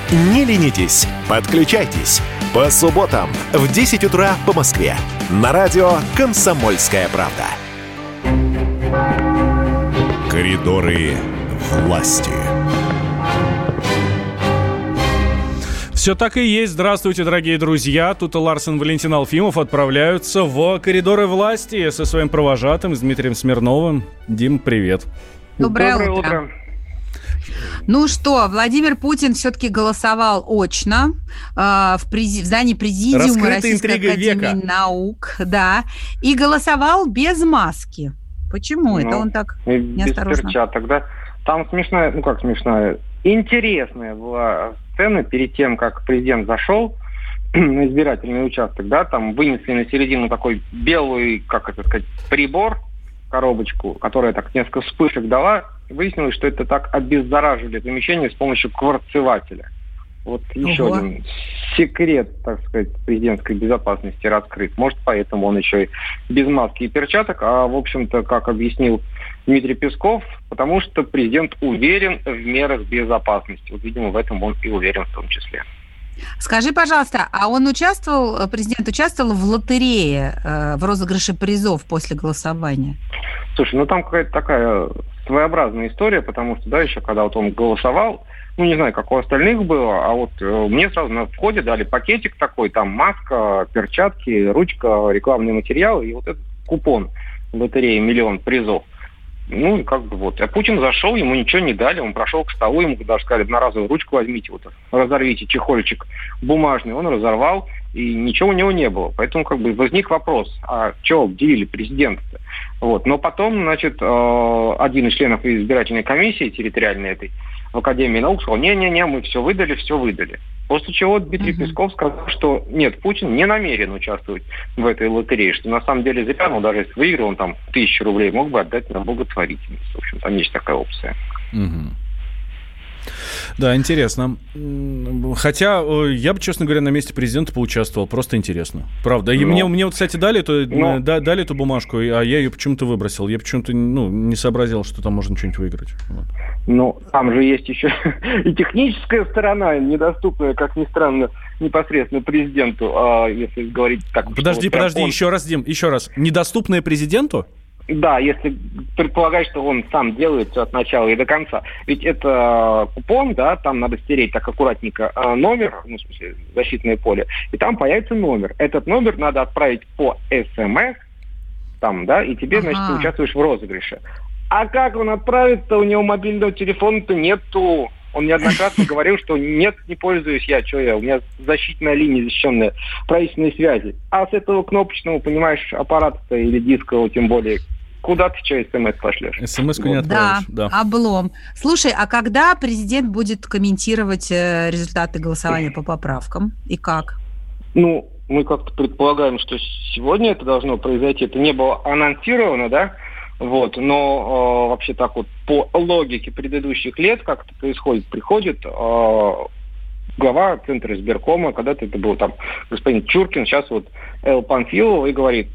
Не ленитесь, подключайтесь. По субботам в 10 утра по Москве. На радио «Комсомольская правда». Коридоры власти. Все так и есть. Здравствуйте, дорогие друзья. Тут Ларсен Валентин Алфимов отправляются в коридоры власти со своим провожатым, с Дмитрием Смирновым. Дим, привет. Доброе, Доброе утро. утро. Ну что, Владимир Путин все-таки голосовал очно э, в, прези... в здании президиума Раскрытая Российской Академии века. Наук, да, и голосовал без маски. Почему? Ну, Это он так неосторожно? Без перчаток, да. Там смешная, ну как смешная, интересная была сцена перед тем, как президент зашел на избирательный участок, да, там вынесли на середину такой белый, как это сказать, прибор, коробочку, которая так несколько вспышек дала, выяснилось, что это так обеззараживали помещение с помощью кварцевателя. Вот еще Ого. один секрет, так сказать, президентской безопасности раскрыт. Может, поэтому он еще и без маски и перчаток, а, в общем-то, как объяснил Дмитрий Песков, потому что президент уверен в мерах безопасности. Вот, видимо, в этом он и уверен в том числе. Скажи, пожалуйста, а он участвовал, президент участвовал в лотерее, э, в розыгрыше призов после голосования? Слушай, ну там какая-то такая своеобразная история, потому что, да, еще когда вот он голосовал, ну, не знаю, как у остальных было, а вот э, мне сразу на входе дали пакетик такой, там маска, перчатки, ручка, рекламный материал и вот этот купон лотереи «Миллион призов». Ну, и как бы вот. А Путин зашел, ему ничего не дали, он прошел к столу, ему даже сказали, одноразовую ручку возьмите, вот разорвите чехольчик бумажный. Он разорвал, и ничего у него не было. Поэтому как бы возник вопрос, а что обделили президента-то? Вот. Но потом, значит, э, один из членов избирательной комиссии территориальной этой в Академии наук сказал, не-не-не, мы все выдали, все выдали. После чего Дмитрий uh-huh. Песков сказал, что нет, Путин не намерен участвовать в этой лотерее, что на самом деле зря, но даже если выиграл, он там тысячу рублей мог бы отдать на благотворительность. В общем, там есть такая опция. Uh-huh. Да, интересно. Хотя я бы, честно говоря, на месте президента поучаствовал. Просто интересно. Правда. И ну, мне, мне вот, кстати, дали, эту, ну, да, дали эту бумажку, а я ее почему-то выбросил. Я почему-то ну, не сообразил, что там можно что-нибудь выиграть. Вот. Ну, там же есть еще и техническая сторона, недоступная, как ни странно, непосредственно президенту, а если говорить так... Подожди, подожди, он... еще раз, Дим, еще раз. Недоступная президенту? Да, если предполагать, что он сам делает все от начала и до конца. Ведь это купон, да, там надо стереть так аккуратненько а, номер, ну, в смысле, защитное поле, и там появится номер. Этот номер надо отправить по СМС, там, да, и тебе, ага. значит, ты участвуешь в розыгрыше. А как он отправит-то? У него мобильного телефона-то нету. Он неоднократно говорил, что нет, не пользуюсь я, что я, у меня защитная линия защищенная правительственной связи. А с этого кнопочного, понимаешь, аппарата или дискового тем более, куда ты что смс пошлешь? СМС-ку не отправишь. Да, да, облом. Слушай, а когда президент будет комментировать э, результаты голосования по поправкам и как? Ну, мы как-то предполагаем, что сегодня это должно произойти. Это не было анонсировано, да? Вот, но э, вообще так вот по логике предыдущих лет, как это происходит, приходит э, глава Центра избиркома, когда-то это был там господин Чуркин, сейчас вот Эл Панфилов и говорит,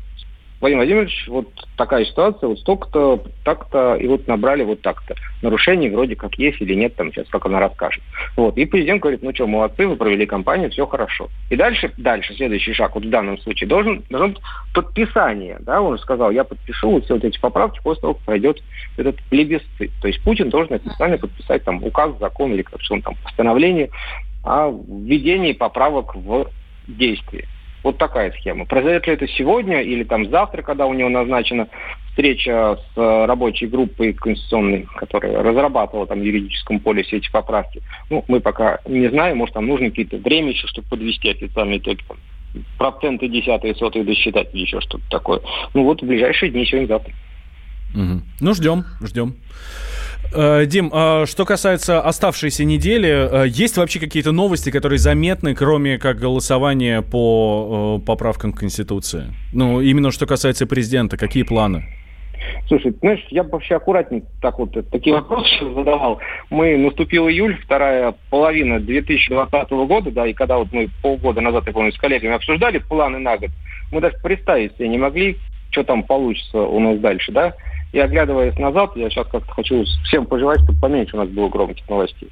Владимир Владимирович, вот такая ситуация, вот столько-то, так-то, и вот набрали вот так-то. Нарушений вроде как есть или нет, там сейчас как она расскажет. Вот. И президент говорит, ну что, молодцы, вы провели кампанию, все хорошо. И дальше, дальше, следующий шаг, вот в данном случае, должен, должен быть подписание, да, он же сказал, я подпишу вот все вот эти поправки после того, как пройдет этот плебисцит. То есть Путин должен официально подписать там указ, закон или как что он там, постановление о введении поправок в действие. Вот такая схема. Произойдет ли это сегодня или там завтра, когда у него назначена встреча с э, рабочей группой конституционной, которая разрабатывала там в юридическом поле все эти поправки. Ну, мы пока не знаем, может, там нужно какие-то время еще, чтобы подвести официальные итоги, там, проценты десятые, сотые досчитать или еще что-то такое. Ну вот в ближайшие дни, сегодня-завтра. Угу. Ну, ждем, ждем. Э, Дим, а что касается оставшейся недели, э, есть вообще какие-то новости, которые заметны, кроме как голосования по э, поправкам к Конституции? Ну, именно что касается президента, какие планы? Слушай, знаешь, я бы вообще аккуратнее так вот такие вопросы задавал. Мы наступил июль, вторая половина 2020 года, да, и когда вот мы полгода назад, я помню, с коллегами обсуждали планы на год, мы даже представить себе не могли, что там получится у нас дальше, да. И оглядываясь назад, я сейчас как-то хочу всем пожелать, чтобы поменьше у нас было громких новостей.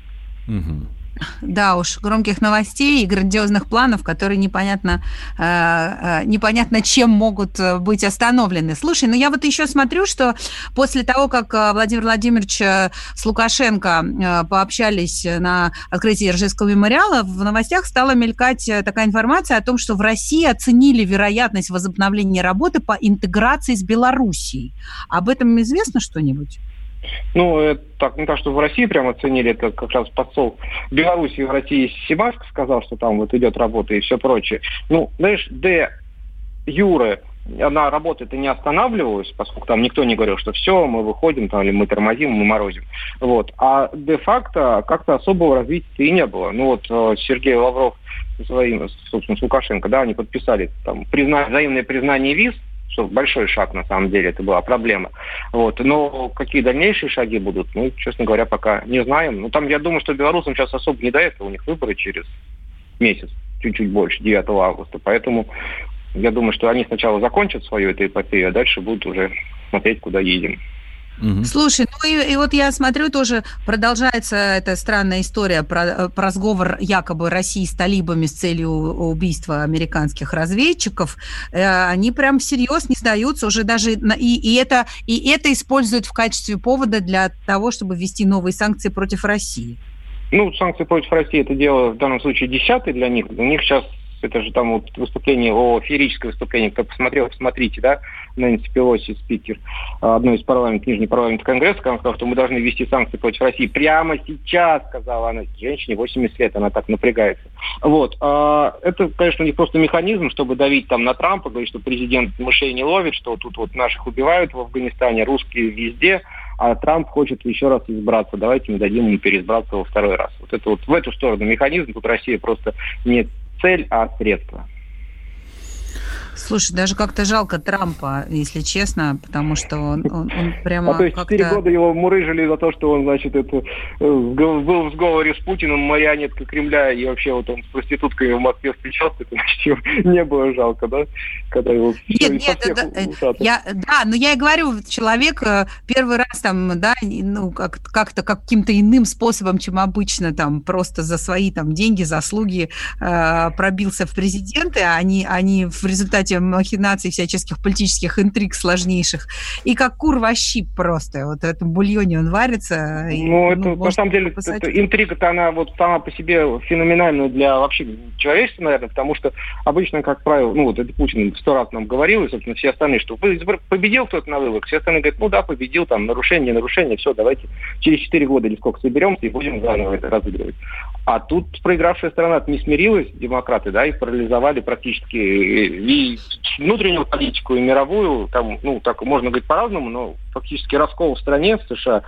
Угу. Да уж, громких новостей и грандиозных планов, которые непонятно, э, э, непонятно чем могут э, быть остановлены. Слушай, ну я вот еще смотрю, что после того, как Владимир Владимирович с Лукашенко пообщались на открытии Ржевского мемориала, в новостях стала мелькать такая информация о том, что в России оценили вероятность возобновления работы по интеграции с Белоруссией. Об этом известно что-нибудь? Ну, это так, не так, что в России прямо оценили, это как раз посол Беларуси в России Сибаск сказал, что там вот идет работа и все прочее. Ну, знаешь, Д. Юры она работает и не останавливалась, поскольку там никто не говорил, что все, мы выходим, там, или мы тормозим, мы морозим. Вот. А де-факто как-то особого развития и не было. Ну вот э, Сергей Лавров своим, собственно, с Лукашенко, да, они подписали там призна... взаимное признание виз, что большой шаг на самом деле, это была проблема. Вот. Но какие дальнейшие шаги будут, ну, честно говоря, пока не знаем. Ну, там, я думаю, что белорусам сейчас особо не до этого. У них выборы через месяц, чуть-чуть больше, 9 августа. Поэтому я думаю, что они сначала закончат свою эту эпопею, а дальше будут уже смотреть, куда едем. Угу. Слушай, ну и, и вот я смотрю, тоже продолжается эта странная история про, про разговор якобы России с талибами с целью убийства американских разведчиков. Э, они прям всерьез не сдаются уже даже, и, и, это, и это используют в качестве повода для того, чтобы ввести новые санкции против России. Ну, санкции против России это дело в данном случае десятый для них. У них сейчас это же там вот выступление, о, феерическое выступление, кто посмотрел, посмотрите, да, Нэнси Пелоси, спикер одной из парламентов, Нижней парламента Конгресса, она сказала, что мы должны ввести санкции против России прямо сейчас, сказала она, женщине 80 лет, она так напрягается. Вот. А, это, конечно, не просто механизм, чтобы давить там на Трампа, говорить, что президент мышей не ловит, что тут вот наших убивают в Афганистане, русские везде, а Трамп хочет еще раз избраться. Давайте мы дадим ему переизбраться во второй раз. Вот это вот в эту сторону механизм. Тут Россия просто не цель, а средство. Слушай, даже как-то жалко Трампа, если честно, потому что он, он, он прямо А то есть четыре года его мурыжили за то, что он, значит, это, э, был в сговоре с Путиным, марионетка Кремля, и вообще вот он с проститутками в Москве встречался, это значит, не было жалко, да? Когда его нет, нет, это, э, я, да, но я и говорю, человек э, первый раз там, да, ну, как, как-то каким-то иным способом, чем обычно, там, просто за свои там деньги, заслуги э, пробился в президенты, а они, они в результате результате махинаций всяческих политических интриг сложнейших. И как кур во щип просто. Вот в этом бульоне он варится. Ну, и, это, ну, на самом деле, это, интрига-то она вот сама по себе феноменальная для вообще человечества, наверное, потому что обычно, как правило, ну, вот это Путин сто раз нам говорил, и, собственно, все остальные, что победил кто-то на выборах, все остальные говорят, ну да, победил, там, нарушение, нарушение, все, давайте через 4 года или сколько соберемся и будем заново это разыгрывать. А тут проигравшая страна не смирилась, демократы, да, и парализовали практически и внутреннюю политику, и мировую, там, ну, так можно говорить по-разному, но фактически раскол в стране, в США,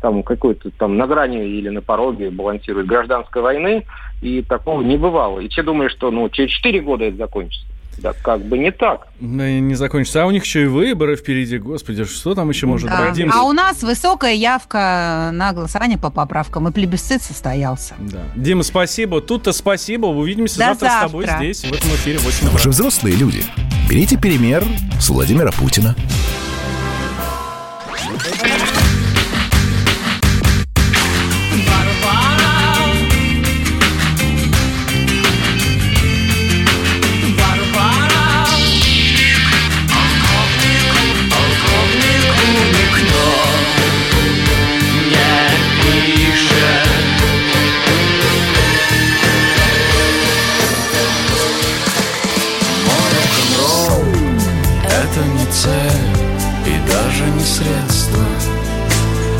там какой-то там на грани или на пороге балансирует гражданской войны, и такого не бывало. И все думают, что ну, через 4 года это закончится. Да как бы не так. Да, не закончится. А у них еще и выборы впереди. Господи, что там еще может да. быть? А у нас высокая явка на голосование по поправкам. И плебисцит состоялся. Да. Дима, спасибо. Тут-то спасибо. Увидимся До завтра, завтра с тобой здесь, в этом эфире 8 утра. Вы же взрослые люди. Берите пример с Владимира Путина.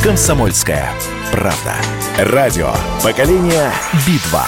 «Комсомольская правда». Радио «Поколение Битва».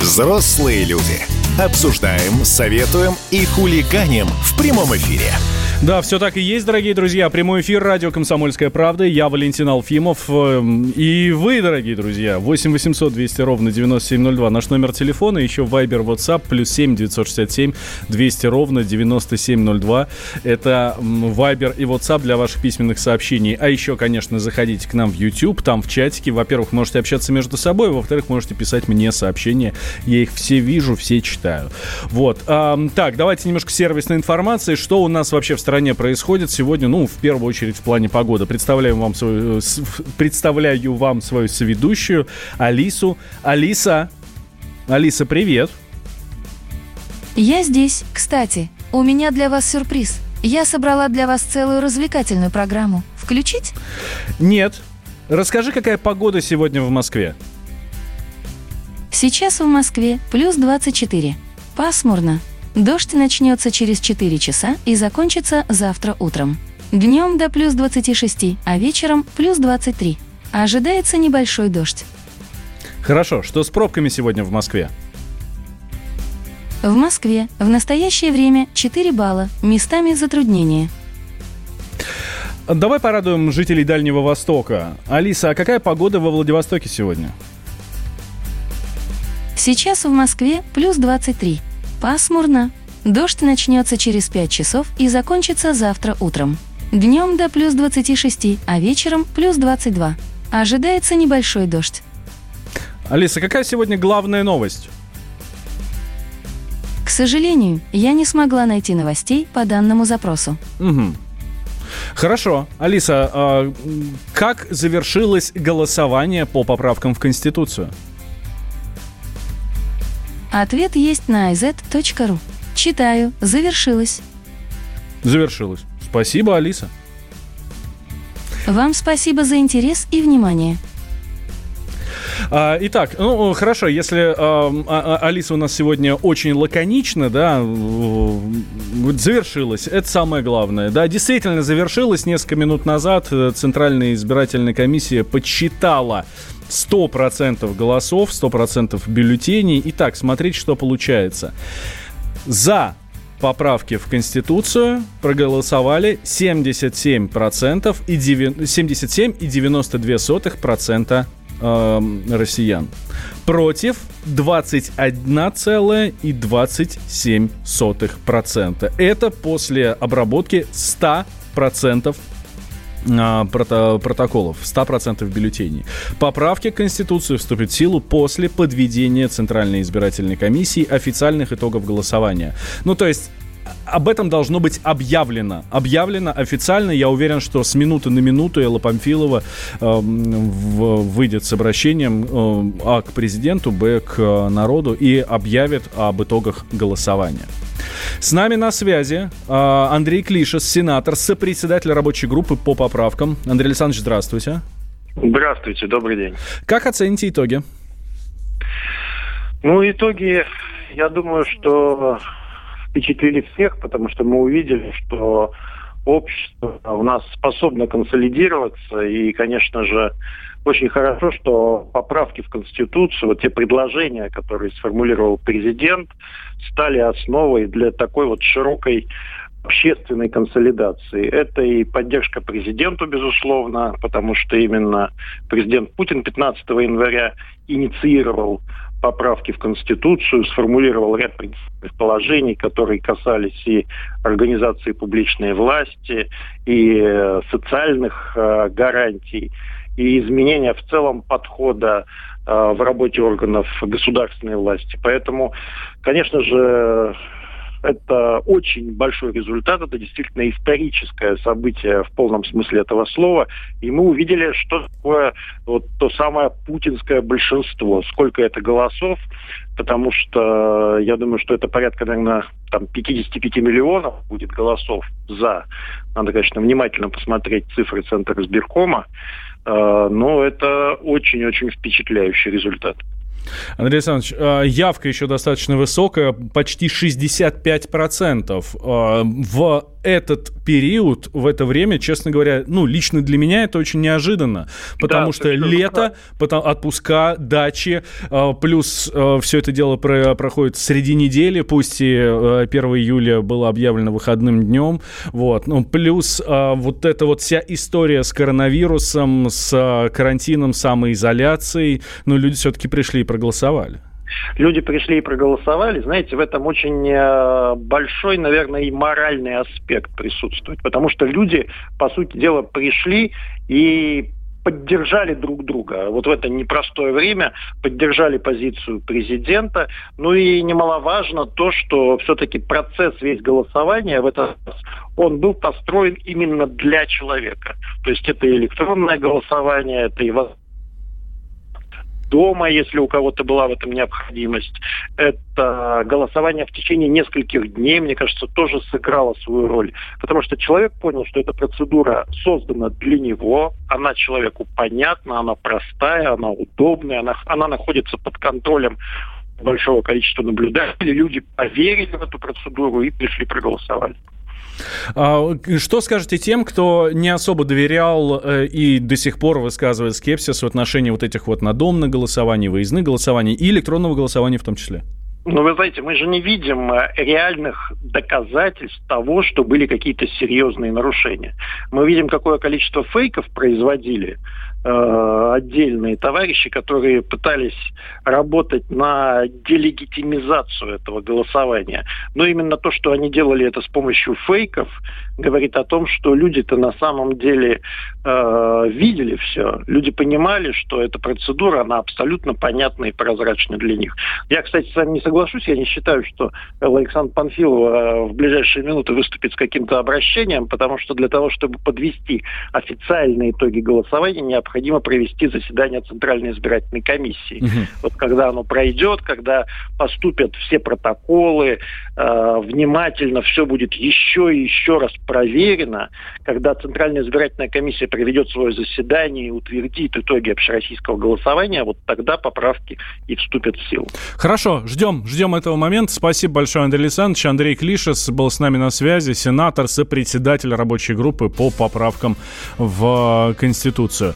Взрослые люди. Обсуждаем, советуем и хулиганим в прямом эфире – да, все так и есть, дорогие друзья. Прямой эфир радио «Комсомольская правда». Я Валентин Алфимов. Эм, и вы, дорогие друзья, 8 800 200 ровно 9702. Наш номер телефона, еще Viber, WhatsApp, плюс 7 967 200 ровно 9702. Это Viber и WhatsApp для ваших письменных сообщений. А еще, конечно, заходите к нам в YouTube, там в чатике. Во-первых, можете общаться между собой, во-вторых, можете писать мне сообщения. Я их все вижу, все читаю. Вот. Так, давайте немножко сервисной информации. Что у нас вообще в стране происходит сегодня, ну, в первую очередь в плане погоды. Представляем вам свою, представляю вам свою соведущую Алису. Алиса, Алиса, привет. Я здесь. Кстати, у меня для вас сюрприз. Я собрала для вас целую развлекательную программу. Включить? Нет. Расскажи, какая погода сегодня в Москве? Сейчас в Москве плюс 24. Пасмурно. Дождь начнется через 4 часа и закончится завтра утром. Днем до плюс 26, а вечером плюс 23. Ожидается небольшой дождь. Хорошо, что с пробками сегодня в Москве? В Москве в настоящее время 4 балла, местами затруднения. Давай порадуем жителей Дальнего Востока. Алиса, а какая погода во Владивостоке сегодня? Сейчас в Москве плюс 23. Пасмурно. Дождь начнется через 5 часов и закончится завтра утром. Днем до плюс 26, а вечером плюс 22. Ожидается небольшой дождь. Алиса, какая сегодня главная новость? К сожалению, я не смогла найти новостей по данному запросу. Угу. Хорошо. Алиса, а как завершилось голосование по поправкам в Конституцию? Ответ есть на iz.ru. Читаю. Завершилось. Завершилось. Спасибо, Алиса. Вам спасибо за интерес и внимание. А, итак, ну хорошо, если а, а, Алиса у нас сегодня очень лаконична, да, завершилась. Это самое главное. Да, действительно завершилась. Несколько минут назад э, Центральная избирательная комиссия подсчитала 100% голосов, 100% бюллетеней. Итак, смотрите, что получается. За поправки в Конституцию проголосовали 77% и 77,92% э, россиян. Против 21,27%. Это после обработки 100% а, прото протоколов, 100% бюллетеней. Поправки к Конституции вступят в силу после подведения Центральной избирательной комиссии официальных итогов голосования. Ну, то есть об этом должно быть объявлено. Объявлено официально. Я уверен, что с минуты на минуту Элла Памфилова э, в, выйдет с обращением э, а к президенту, б к народу и объявит об итогах голосования. С нами на связи э, Андрей Клишес, сенатор, сопредседатель рабочей группы по поправкам. Андрей Александрович, здравствуйте. Здравствуйте, добрый день. Как оцените итоги? Ну, итоги, я думаю, что впечатлили всех, потому что мы увидели, что общество у нас способно консолидироваться. И, конечно же, очень хорошо, что поправки в Конституцию, вот те предложения, которые сформулировал президент, стали основой для такой вот широкой общественной консолидации. Это и поддержка президенту, безусловно, потому что именно президент Путин 15 января инициировал поправки в Конституцию, сформулировал ряд положений, которые касались и организации публичной власти, и э, социальных э, гарантий, и изменения в целом подхода э, в работе органов государственной власти. Поэтому, конечно же, это очень большой результат, это действительно историческое событие в полном смысле этого слова. И мы увидели, что такое вот то самое путинское большинство, сколько это голосов, потому что я думаю, что это порядка, наверное, там 55 миллионов будет голосов за. Надо, конечно, внимательно посмотреть цифры Центра избиркома, э, но это очень-очень впечатляющий результат. Андрей Александрович, а, явка еще достаточно высокая, почти 65%. А, в этот период, в это время, честно говоря, ну, лично для меня это очень неожиданно, потому да, что лето, потом отпуска, дачи, а, плюс все это дело про, проходит среди недели, пусть и 1 июля было объявлено выходным днем, вот, ну, плюс вот эта вот вся история с коронавирусом, с карантином, самоизоляцией, ну, люди все-таки пришли и проголосовали. Люди пришли и проголосовали. Знаете, в этом очень э, большой, наверное, и моральный аспект присутствует. Потому что люди, по сути дела, пришли и поддержали друг друга. Вот в это непростое время поддержали позицию президента. Ну и немаловажно то, что все-таки процесс весь голосования в этот раз, он был построен именно для человека. То есть это электронное голосование, это и дома, если у кого-то была в этом необходимость. Это голосование в течение нескольких дней, мне кажется, тоже сыграло свою роль. Потому что человек понял, что эта процедура создана для него, она человеку понятна, она простая, она удобная, она, она находится под контролем большого количества наблюдателей. Люди поверили в эту процедуру и пришли проголосовать. А, что скажете тем, кто не особо доверял э, и до сих пор высказывает скепсис в отношении вот этих вот надомных голосований, выездных голосований и электронного голосования в том числе? Ну, вы знаете, мы же не видим э, реальных доказательств того, что были какие-то серьезные нарушения. Мы видим, какое количество фейков производили отдельные товарищи, которые пытались работать на делегитимизацию этого голосования. Но именно то, что они делали это с помощью фейков, говорит о том, что люди-то на самом деле э, видели все. Люди понимали, что эта процедура, она абсолютно понятна и прозрачна для них. Я, кстати, с вами не соглашусь, я не считаю, что Александр Панфилова э, в ближайшие минуты выступит с каким-то обращением, потому что для того, чтобы подвести официальные итоги голосования, необходимо провести заседание Центральной избирательной комиссии. Угу. Вот когда оно пройдет, когда поступят все протоколы, э, внимательно все будет еще и еще раз проверено, когда Центральная избирательная комиссия проведет свое заседание и утвердит итоги общероссийского голосования, вот тогда поправки и вступят в силу. Хорошо, ждем, ждем этого момента. Спасибо большое, Андрей Александрович. Андрей Клишес был с нами на связи, сенатор, сопредседатель рабочей группы по поправкам в Конституцию.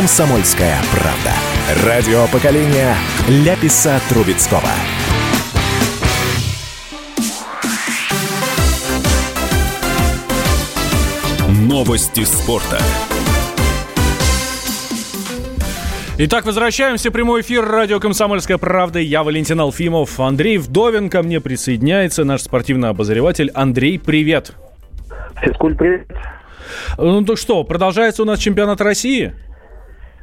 «Комсомольская правда». Радио поколения Ляписа Трубецкого. Новости спорта. Итак, возвращаемся. Прямой эфир радио «Комсомольская правда». Я Валентин Алфимов. Андрей Вдовин ко мне присоединяется, наш спортивный обозреватель. Андрей, привет. Физкуль, привет. Ну так что, продолжается у нас чемпионат России?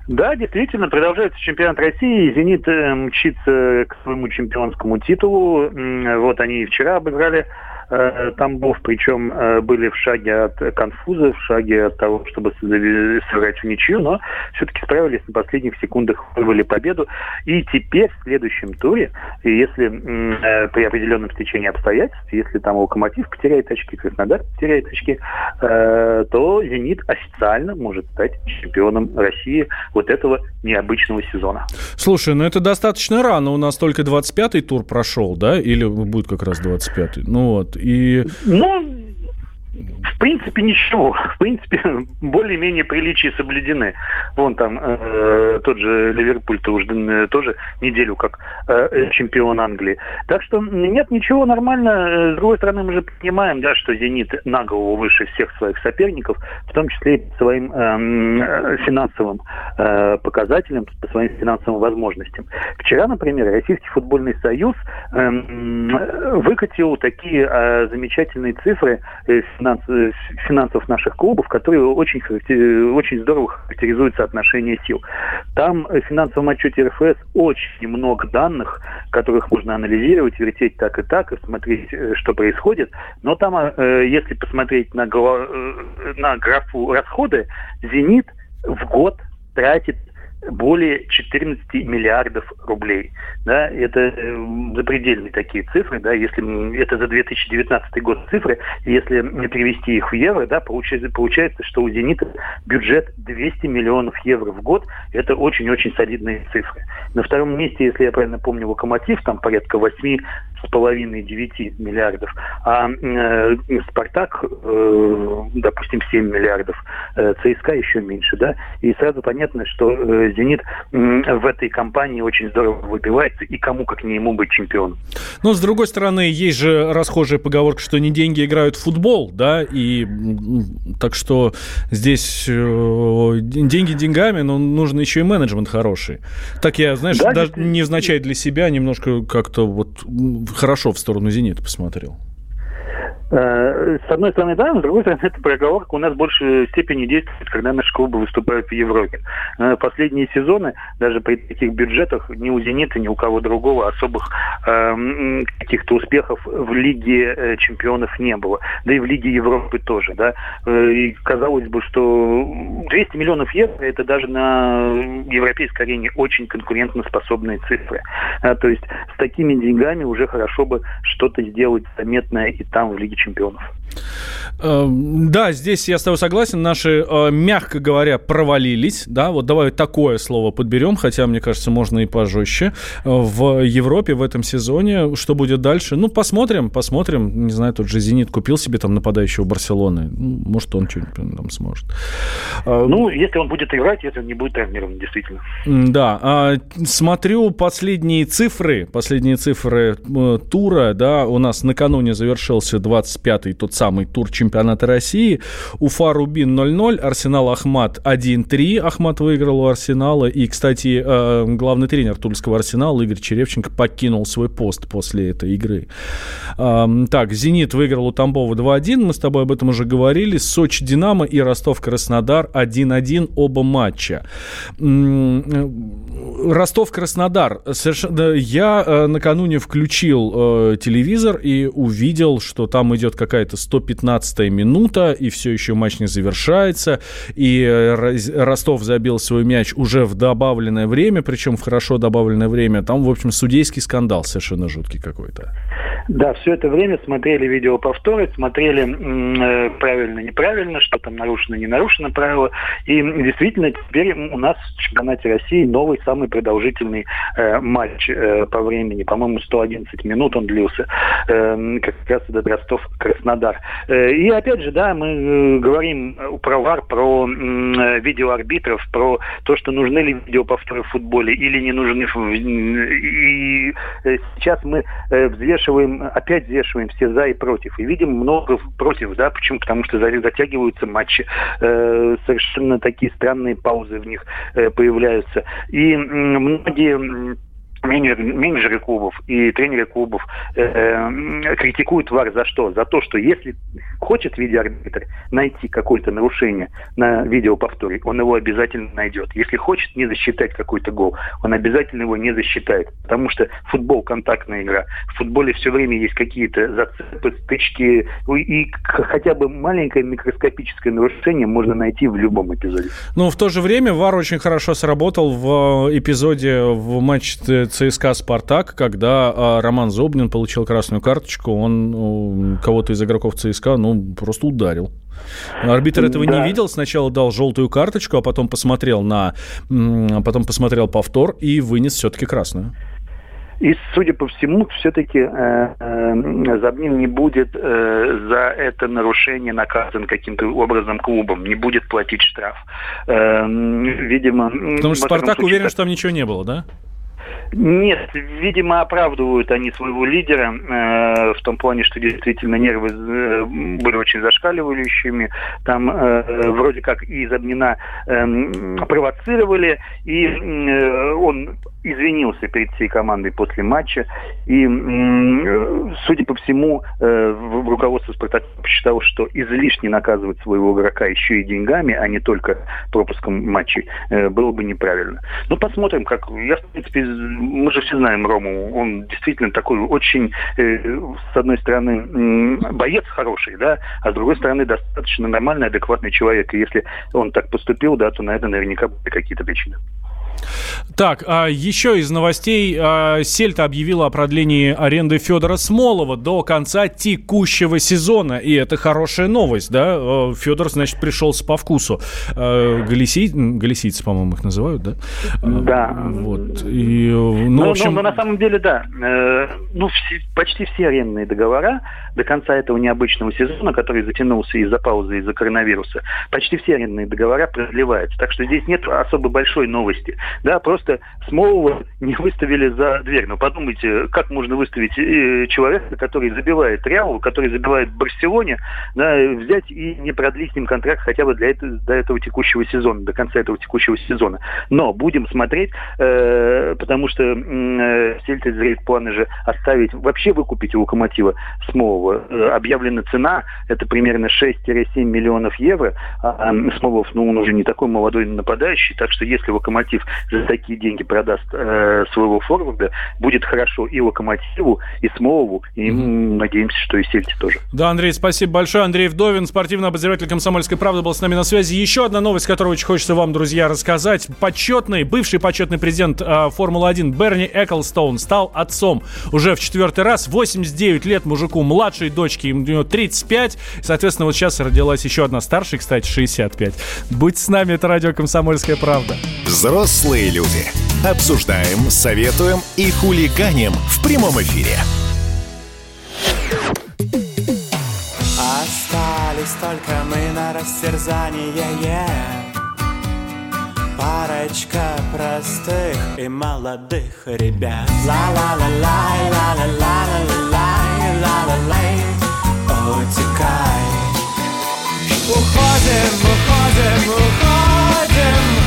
Да, действительно, продолжается чемпионат России. «Зенит» э, мчится к своему чемпионскому титулу. Вот они вчера обыграли Тамбов, причем э, были в шаге от конфуза, в шаге от того, чтобы сыграть в ничью, но все-таки справились на последних секундах, вырвали победу. И теперь в следующем туре, если э, при определенном стечении обстоятельств, если там Локомотив потеряет очки, Краснодар потеряет очки, то «Зенит» официально может стать чемпионом России вот этого необычного сезона. Слушай, ну это достаточно рано, у нас только 25-й тур прошел, да, или будет как раз 25-й? Ну вот, и... Ну, в принципе, ничего. В принципе, более-менее приличия соблюдены. Вон там э, тот же Ливерпуль-то уже э, тоже неделю как э, чемпион Англии. Так что нет, ничего, нормально. Э, с другой стороны, мы же понимаем, да, что «Зенит» на голову выше всех своих соперников, в том числе и по своим эм, э, финансовым э, показателям, по своим финансовым возможностям. Вчера, например, Российский футбольный союз э, выкатил такие э, замечательные цифры э, финанс, э, финансов наших клубов, которые очень, очень здорово характеризуют соотношение сил. Там в финансовом отчете РФС очень много данных, которых можно анализировать, вертеть так и так, и смотреть, э, что происходит. Но там, э, если посмотреть на, на графу расходы, «Зенит» в год тратит более 14 миллиардов рублей. Да, это э, запредельные такие цифры, да, если это за 2019 год цифры, если перевести их в евро, да, получается, получается, что у «Зенита» бюджет 200 миллионов евро в год, это очень-очень солидные цифры. На втором месте, если я правильно помню, «Локомотив», там порядка 8 с половиной 9 миллиардов, а э, «Спартак», э, допустим, 7 миллиардов, э, ЦСКА еще меньше, да, и сразу понятно, что э, «Зенит» в этой компании очень здорово выбивается, и кому, как не ему, быть чемпионом. Но, с другой стороны, есть же расхожая поговорка, что не деньги играют в футбол, да, и так что здесь э, деньги деньгами, но нужно еще и менеджмент хороший. Так я, знаешь, да, даже невзначай для себя немножко как-то вот хорошо в сторону «Зенита» посмотрел. Э, с одной стороны, да, с другой стороны, эта проговорка у нас в большей степени действует, когда наши клубы выступают в Европе. Э, последние сезоны, даже при таких бюджетах, ни у «Зенита», ни у кого другого особых э, каких-то успехов в Лиге э, чемпионов не было. Да и в Лиге Европы тоже, да. И казалось бы, что 200 миллионов евро – это даже на европейской арене очень конкурентоспособные цифры. То есть с такими деньгами уже хорошо бы что-то сделать заметное и там, в Лиге Чемпионов. Эм, да, здесь я с тобой согласен. Наши, э, мягко говоря, провалились. Да, вот давай такое слово подберем, хотя, мне кажется, можно и пожестче. Э, в Европе в этом сезоне. Что будет дальше? Ну, посмотрим, посмотрим. Не знаю, тот же «Зенит» купил себе там нападающего Барселоны. Ну, может, он что-нибудь там сможет. Э, ну, если он будет играть, если он не будет травмирован, действительно. Да. А, смотрю последние цифры, последние цифры тура, да, у нас накануне завершился 25-й тот самый тур чемпионата России. Уфа Рубин 0-0, Арсенал Ахмат 1-3. Ахмат выиграл у Арсенала. И, кстати, э, главный тренер Тульского Арсенала Игорь Черевченко покинул свой пост после этой игры. Так, Зенит выиграл у Тамбова 2-1. Мы с тобой об этом уже говорили. Сочи Динамо и Ростов Краснодар 1-1 оба матча. Э, Ростов Краснодар. Совершенно... Я э, накануне включил телевизор и увидел, что там идет какая-то 115 15 минута, и все еще матч не завершается, и э, Ростов забил свой мяч уже в добавленное время, причем в хорошо добавленное время. Там, в общем, судейский скандал совершенно жуткий какой-то. Да, все это время смотрели видеоповторы, смотрели э, правильно, неправильно, что там нарушено, не нарушено правило. И действительно, теперь у нас в чемпионате России новый, самый продолжительный э, матч э, по времени. По-моему, 111 минут он длился. Э, как раз этот Ростов-Краснодар. Э, и опять же, да, мы э, говорим про ВАР, про э, видеоарбитров, про то, что нужны ли видеоповторы в футболе или не нужны. И э, сейчас мы э, взвешиваем опять взвешиваем все за и против. И видим много против, да, почему? Потому что затягиваются матчи, э, совершенно такие странные паузы в них э, появляются. И э, многие менеджеры, менеджеры клубов и тренеры клубов э, э, критикуют ВАР за что? За то, что если хочет видеоарбитр найти какое-то нарушение на видеоповторе, он его обязательно найдет. Если хочет не засчитать какой-то гол, он обязательно его не засчитает. Потому что футбол – контактная игра. В футболе все время есть какие-то зацепы, стычки. И хотя бы маленькое микроскопическое нарушение можно найти в любом эпизоде. Ну, в то же время ВАР очень хорошо сработал в э, эпизоде в матче ЦСКА «Спартак», когда а, Роман Зобнин получил красную карточку, он кого-то из игроков ЦСКА, ну, просто ударил. Арбитр этого да. не видел, сначала дал желтую карточку, а потом посмотрел на, потом посмотрел повтор и вынес все-таки красную. И, судя по всему, все-таки э, э, Забнин не будет э, за это нарушение наказан каким-то образом клубом, не будет платить штраф. Э, видимо... Потому что Спартак случае, уверен, что там ничего не было, да? Нет, видимо, оправдывают они своего лидера э, в том плане, что действительно нервы э, были очень зашкаливающими. Там э, вроде как и из обмена э, провоцировали, и э, он извинился перед всей командой после матча. И, э, судя по всему, э, руководство Спартака посчитало, что излишне наказывать своего игрока еще и деньгами, а не только пропуском матчей, э, было бы неправильно. Ну, посмотрим, как... Я, в принципе, мы же все знаем Рому, он действительно такой очень, э, с одной стороны, боец хороший, да, а с другой стороны, достаточно нормальный, адекватный человек. И если он так поступил, да, то на это наверняка были какие-то причины. Так, а еще из новостей. А, Сельта объявила о продлении аренды Федора Смолова до конца текущего сезона. И это хорошая новость, да? А, Федор, значит, пришелся по вкусу. А, Галисий... Галисийцы, по-моему, их называют, да? Да. Вот. И, ну, но, в общем... но, но на самом деле, да. Э, ну, все, почти все арендные договора до конца этого необычного сезона, который затянулся из-за паузы, из-за коронавируса, почти все арендные договора продлеваются. Так что здесь нет особо большой новости. Да, просто Смолова не выставили за дверь. Но подумайте, как можно выставить э, человека, который забивает Реалу, который забивает Барселоне, да, взять и не продлить с ним контракт хотя бы для этого, до этого текущего сезона, до конца этого текущего сезона. Но будем смотреть, э, потому что э, Сельта зреет планы же оставить, вообще выкупить у Локомотива Смолова. Э, объявлена цена, это примерно 6-7 миллионов евро. А Смолов, ну, он уже не такой молодой нападающий, так что если Локомотив за такие деньги продаст э, своего форварда, будет хорошо и Локомотиву, и Смолову, и mm-hmm. надеемся, что и Сельте тоже. Да, Андрей, спасибо большое. Андрей Вдовин, спортивный обозреватель «Комсомольской правды» был с нами на связи. Еще одна новость, которую очень хочется вам, друзья, рассказать. Почетный, бывший почетный президент э, Формулы-1 Берни Эклстоун стал отцом уже в четвертый раз. 89 лет мужику, младшей дочке, у него 35. Соответственно, вот сейчас родилась еще одна старшая, кстати, 65. Будьте с нами, это радио «Комсомольская правда». Взрослые люди. Обсуждаем, советуем и хулиганим в прямом эфире. Остались только мы на растерзание. Парочка простых и молодых ребят Ла-ла-ла-лай, ла-ла-ла-ла-ла-лай, ла-ла-лай Утекай Уходим, уходим, уходим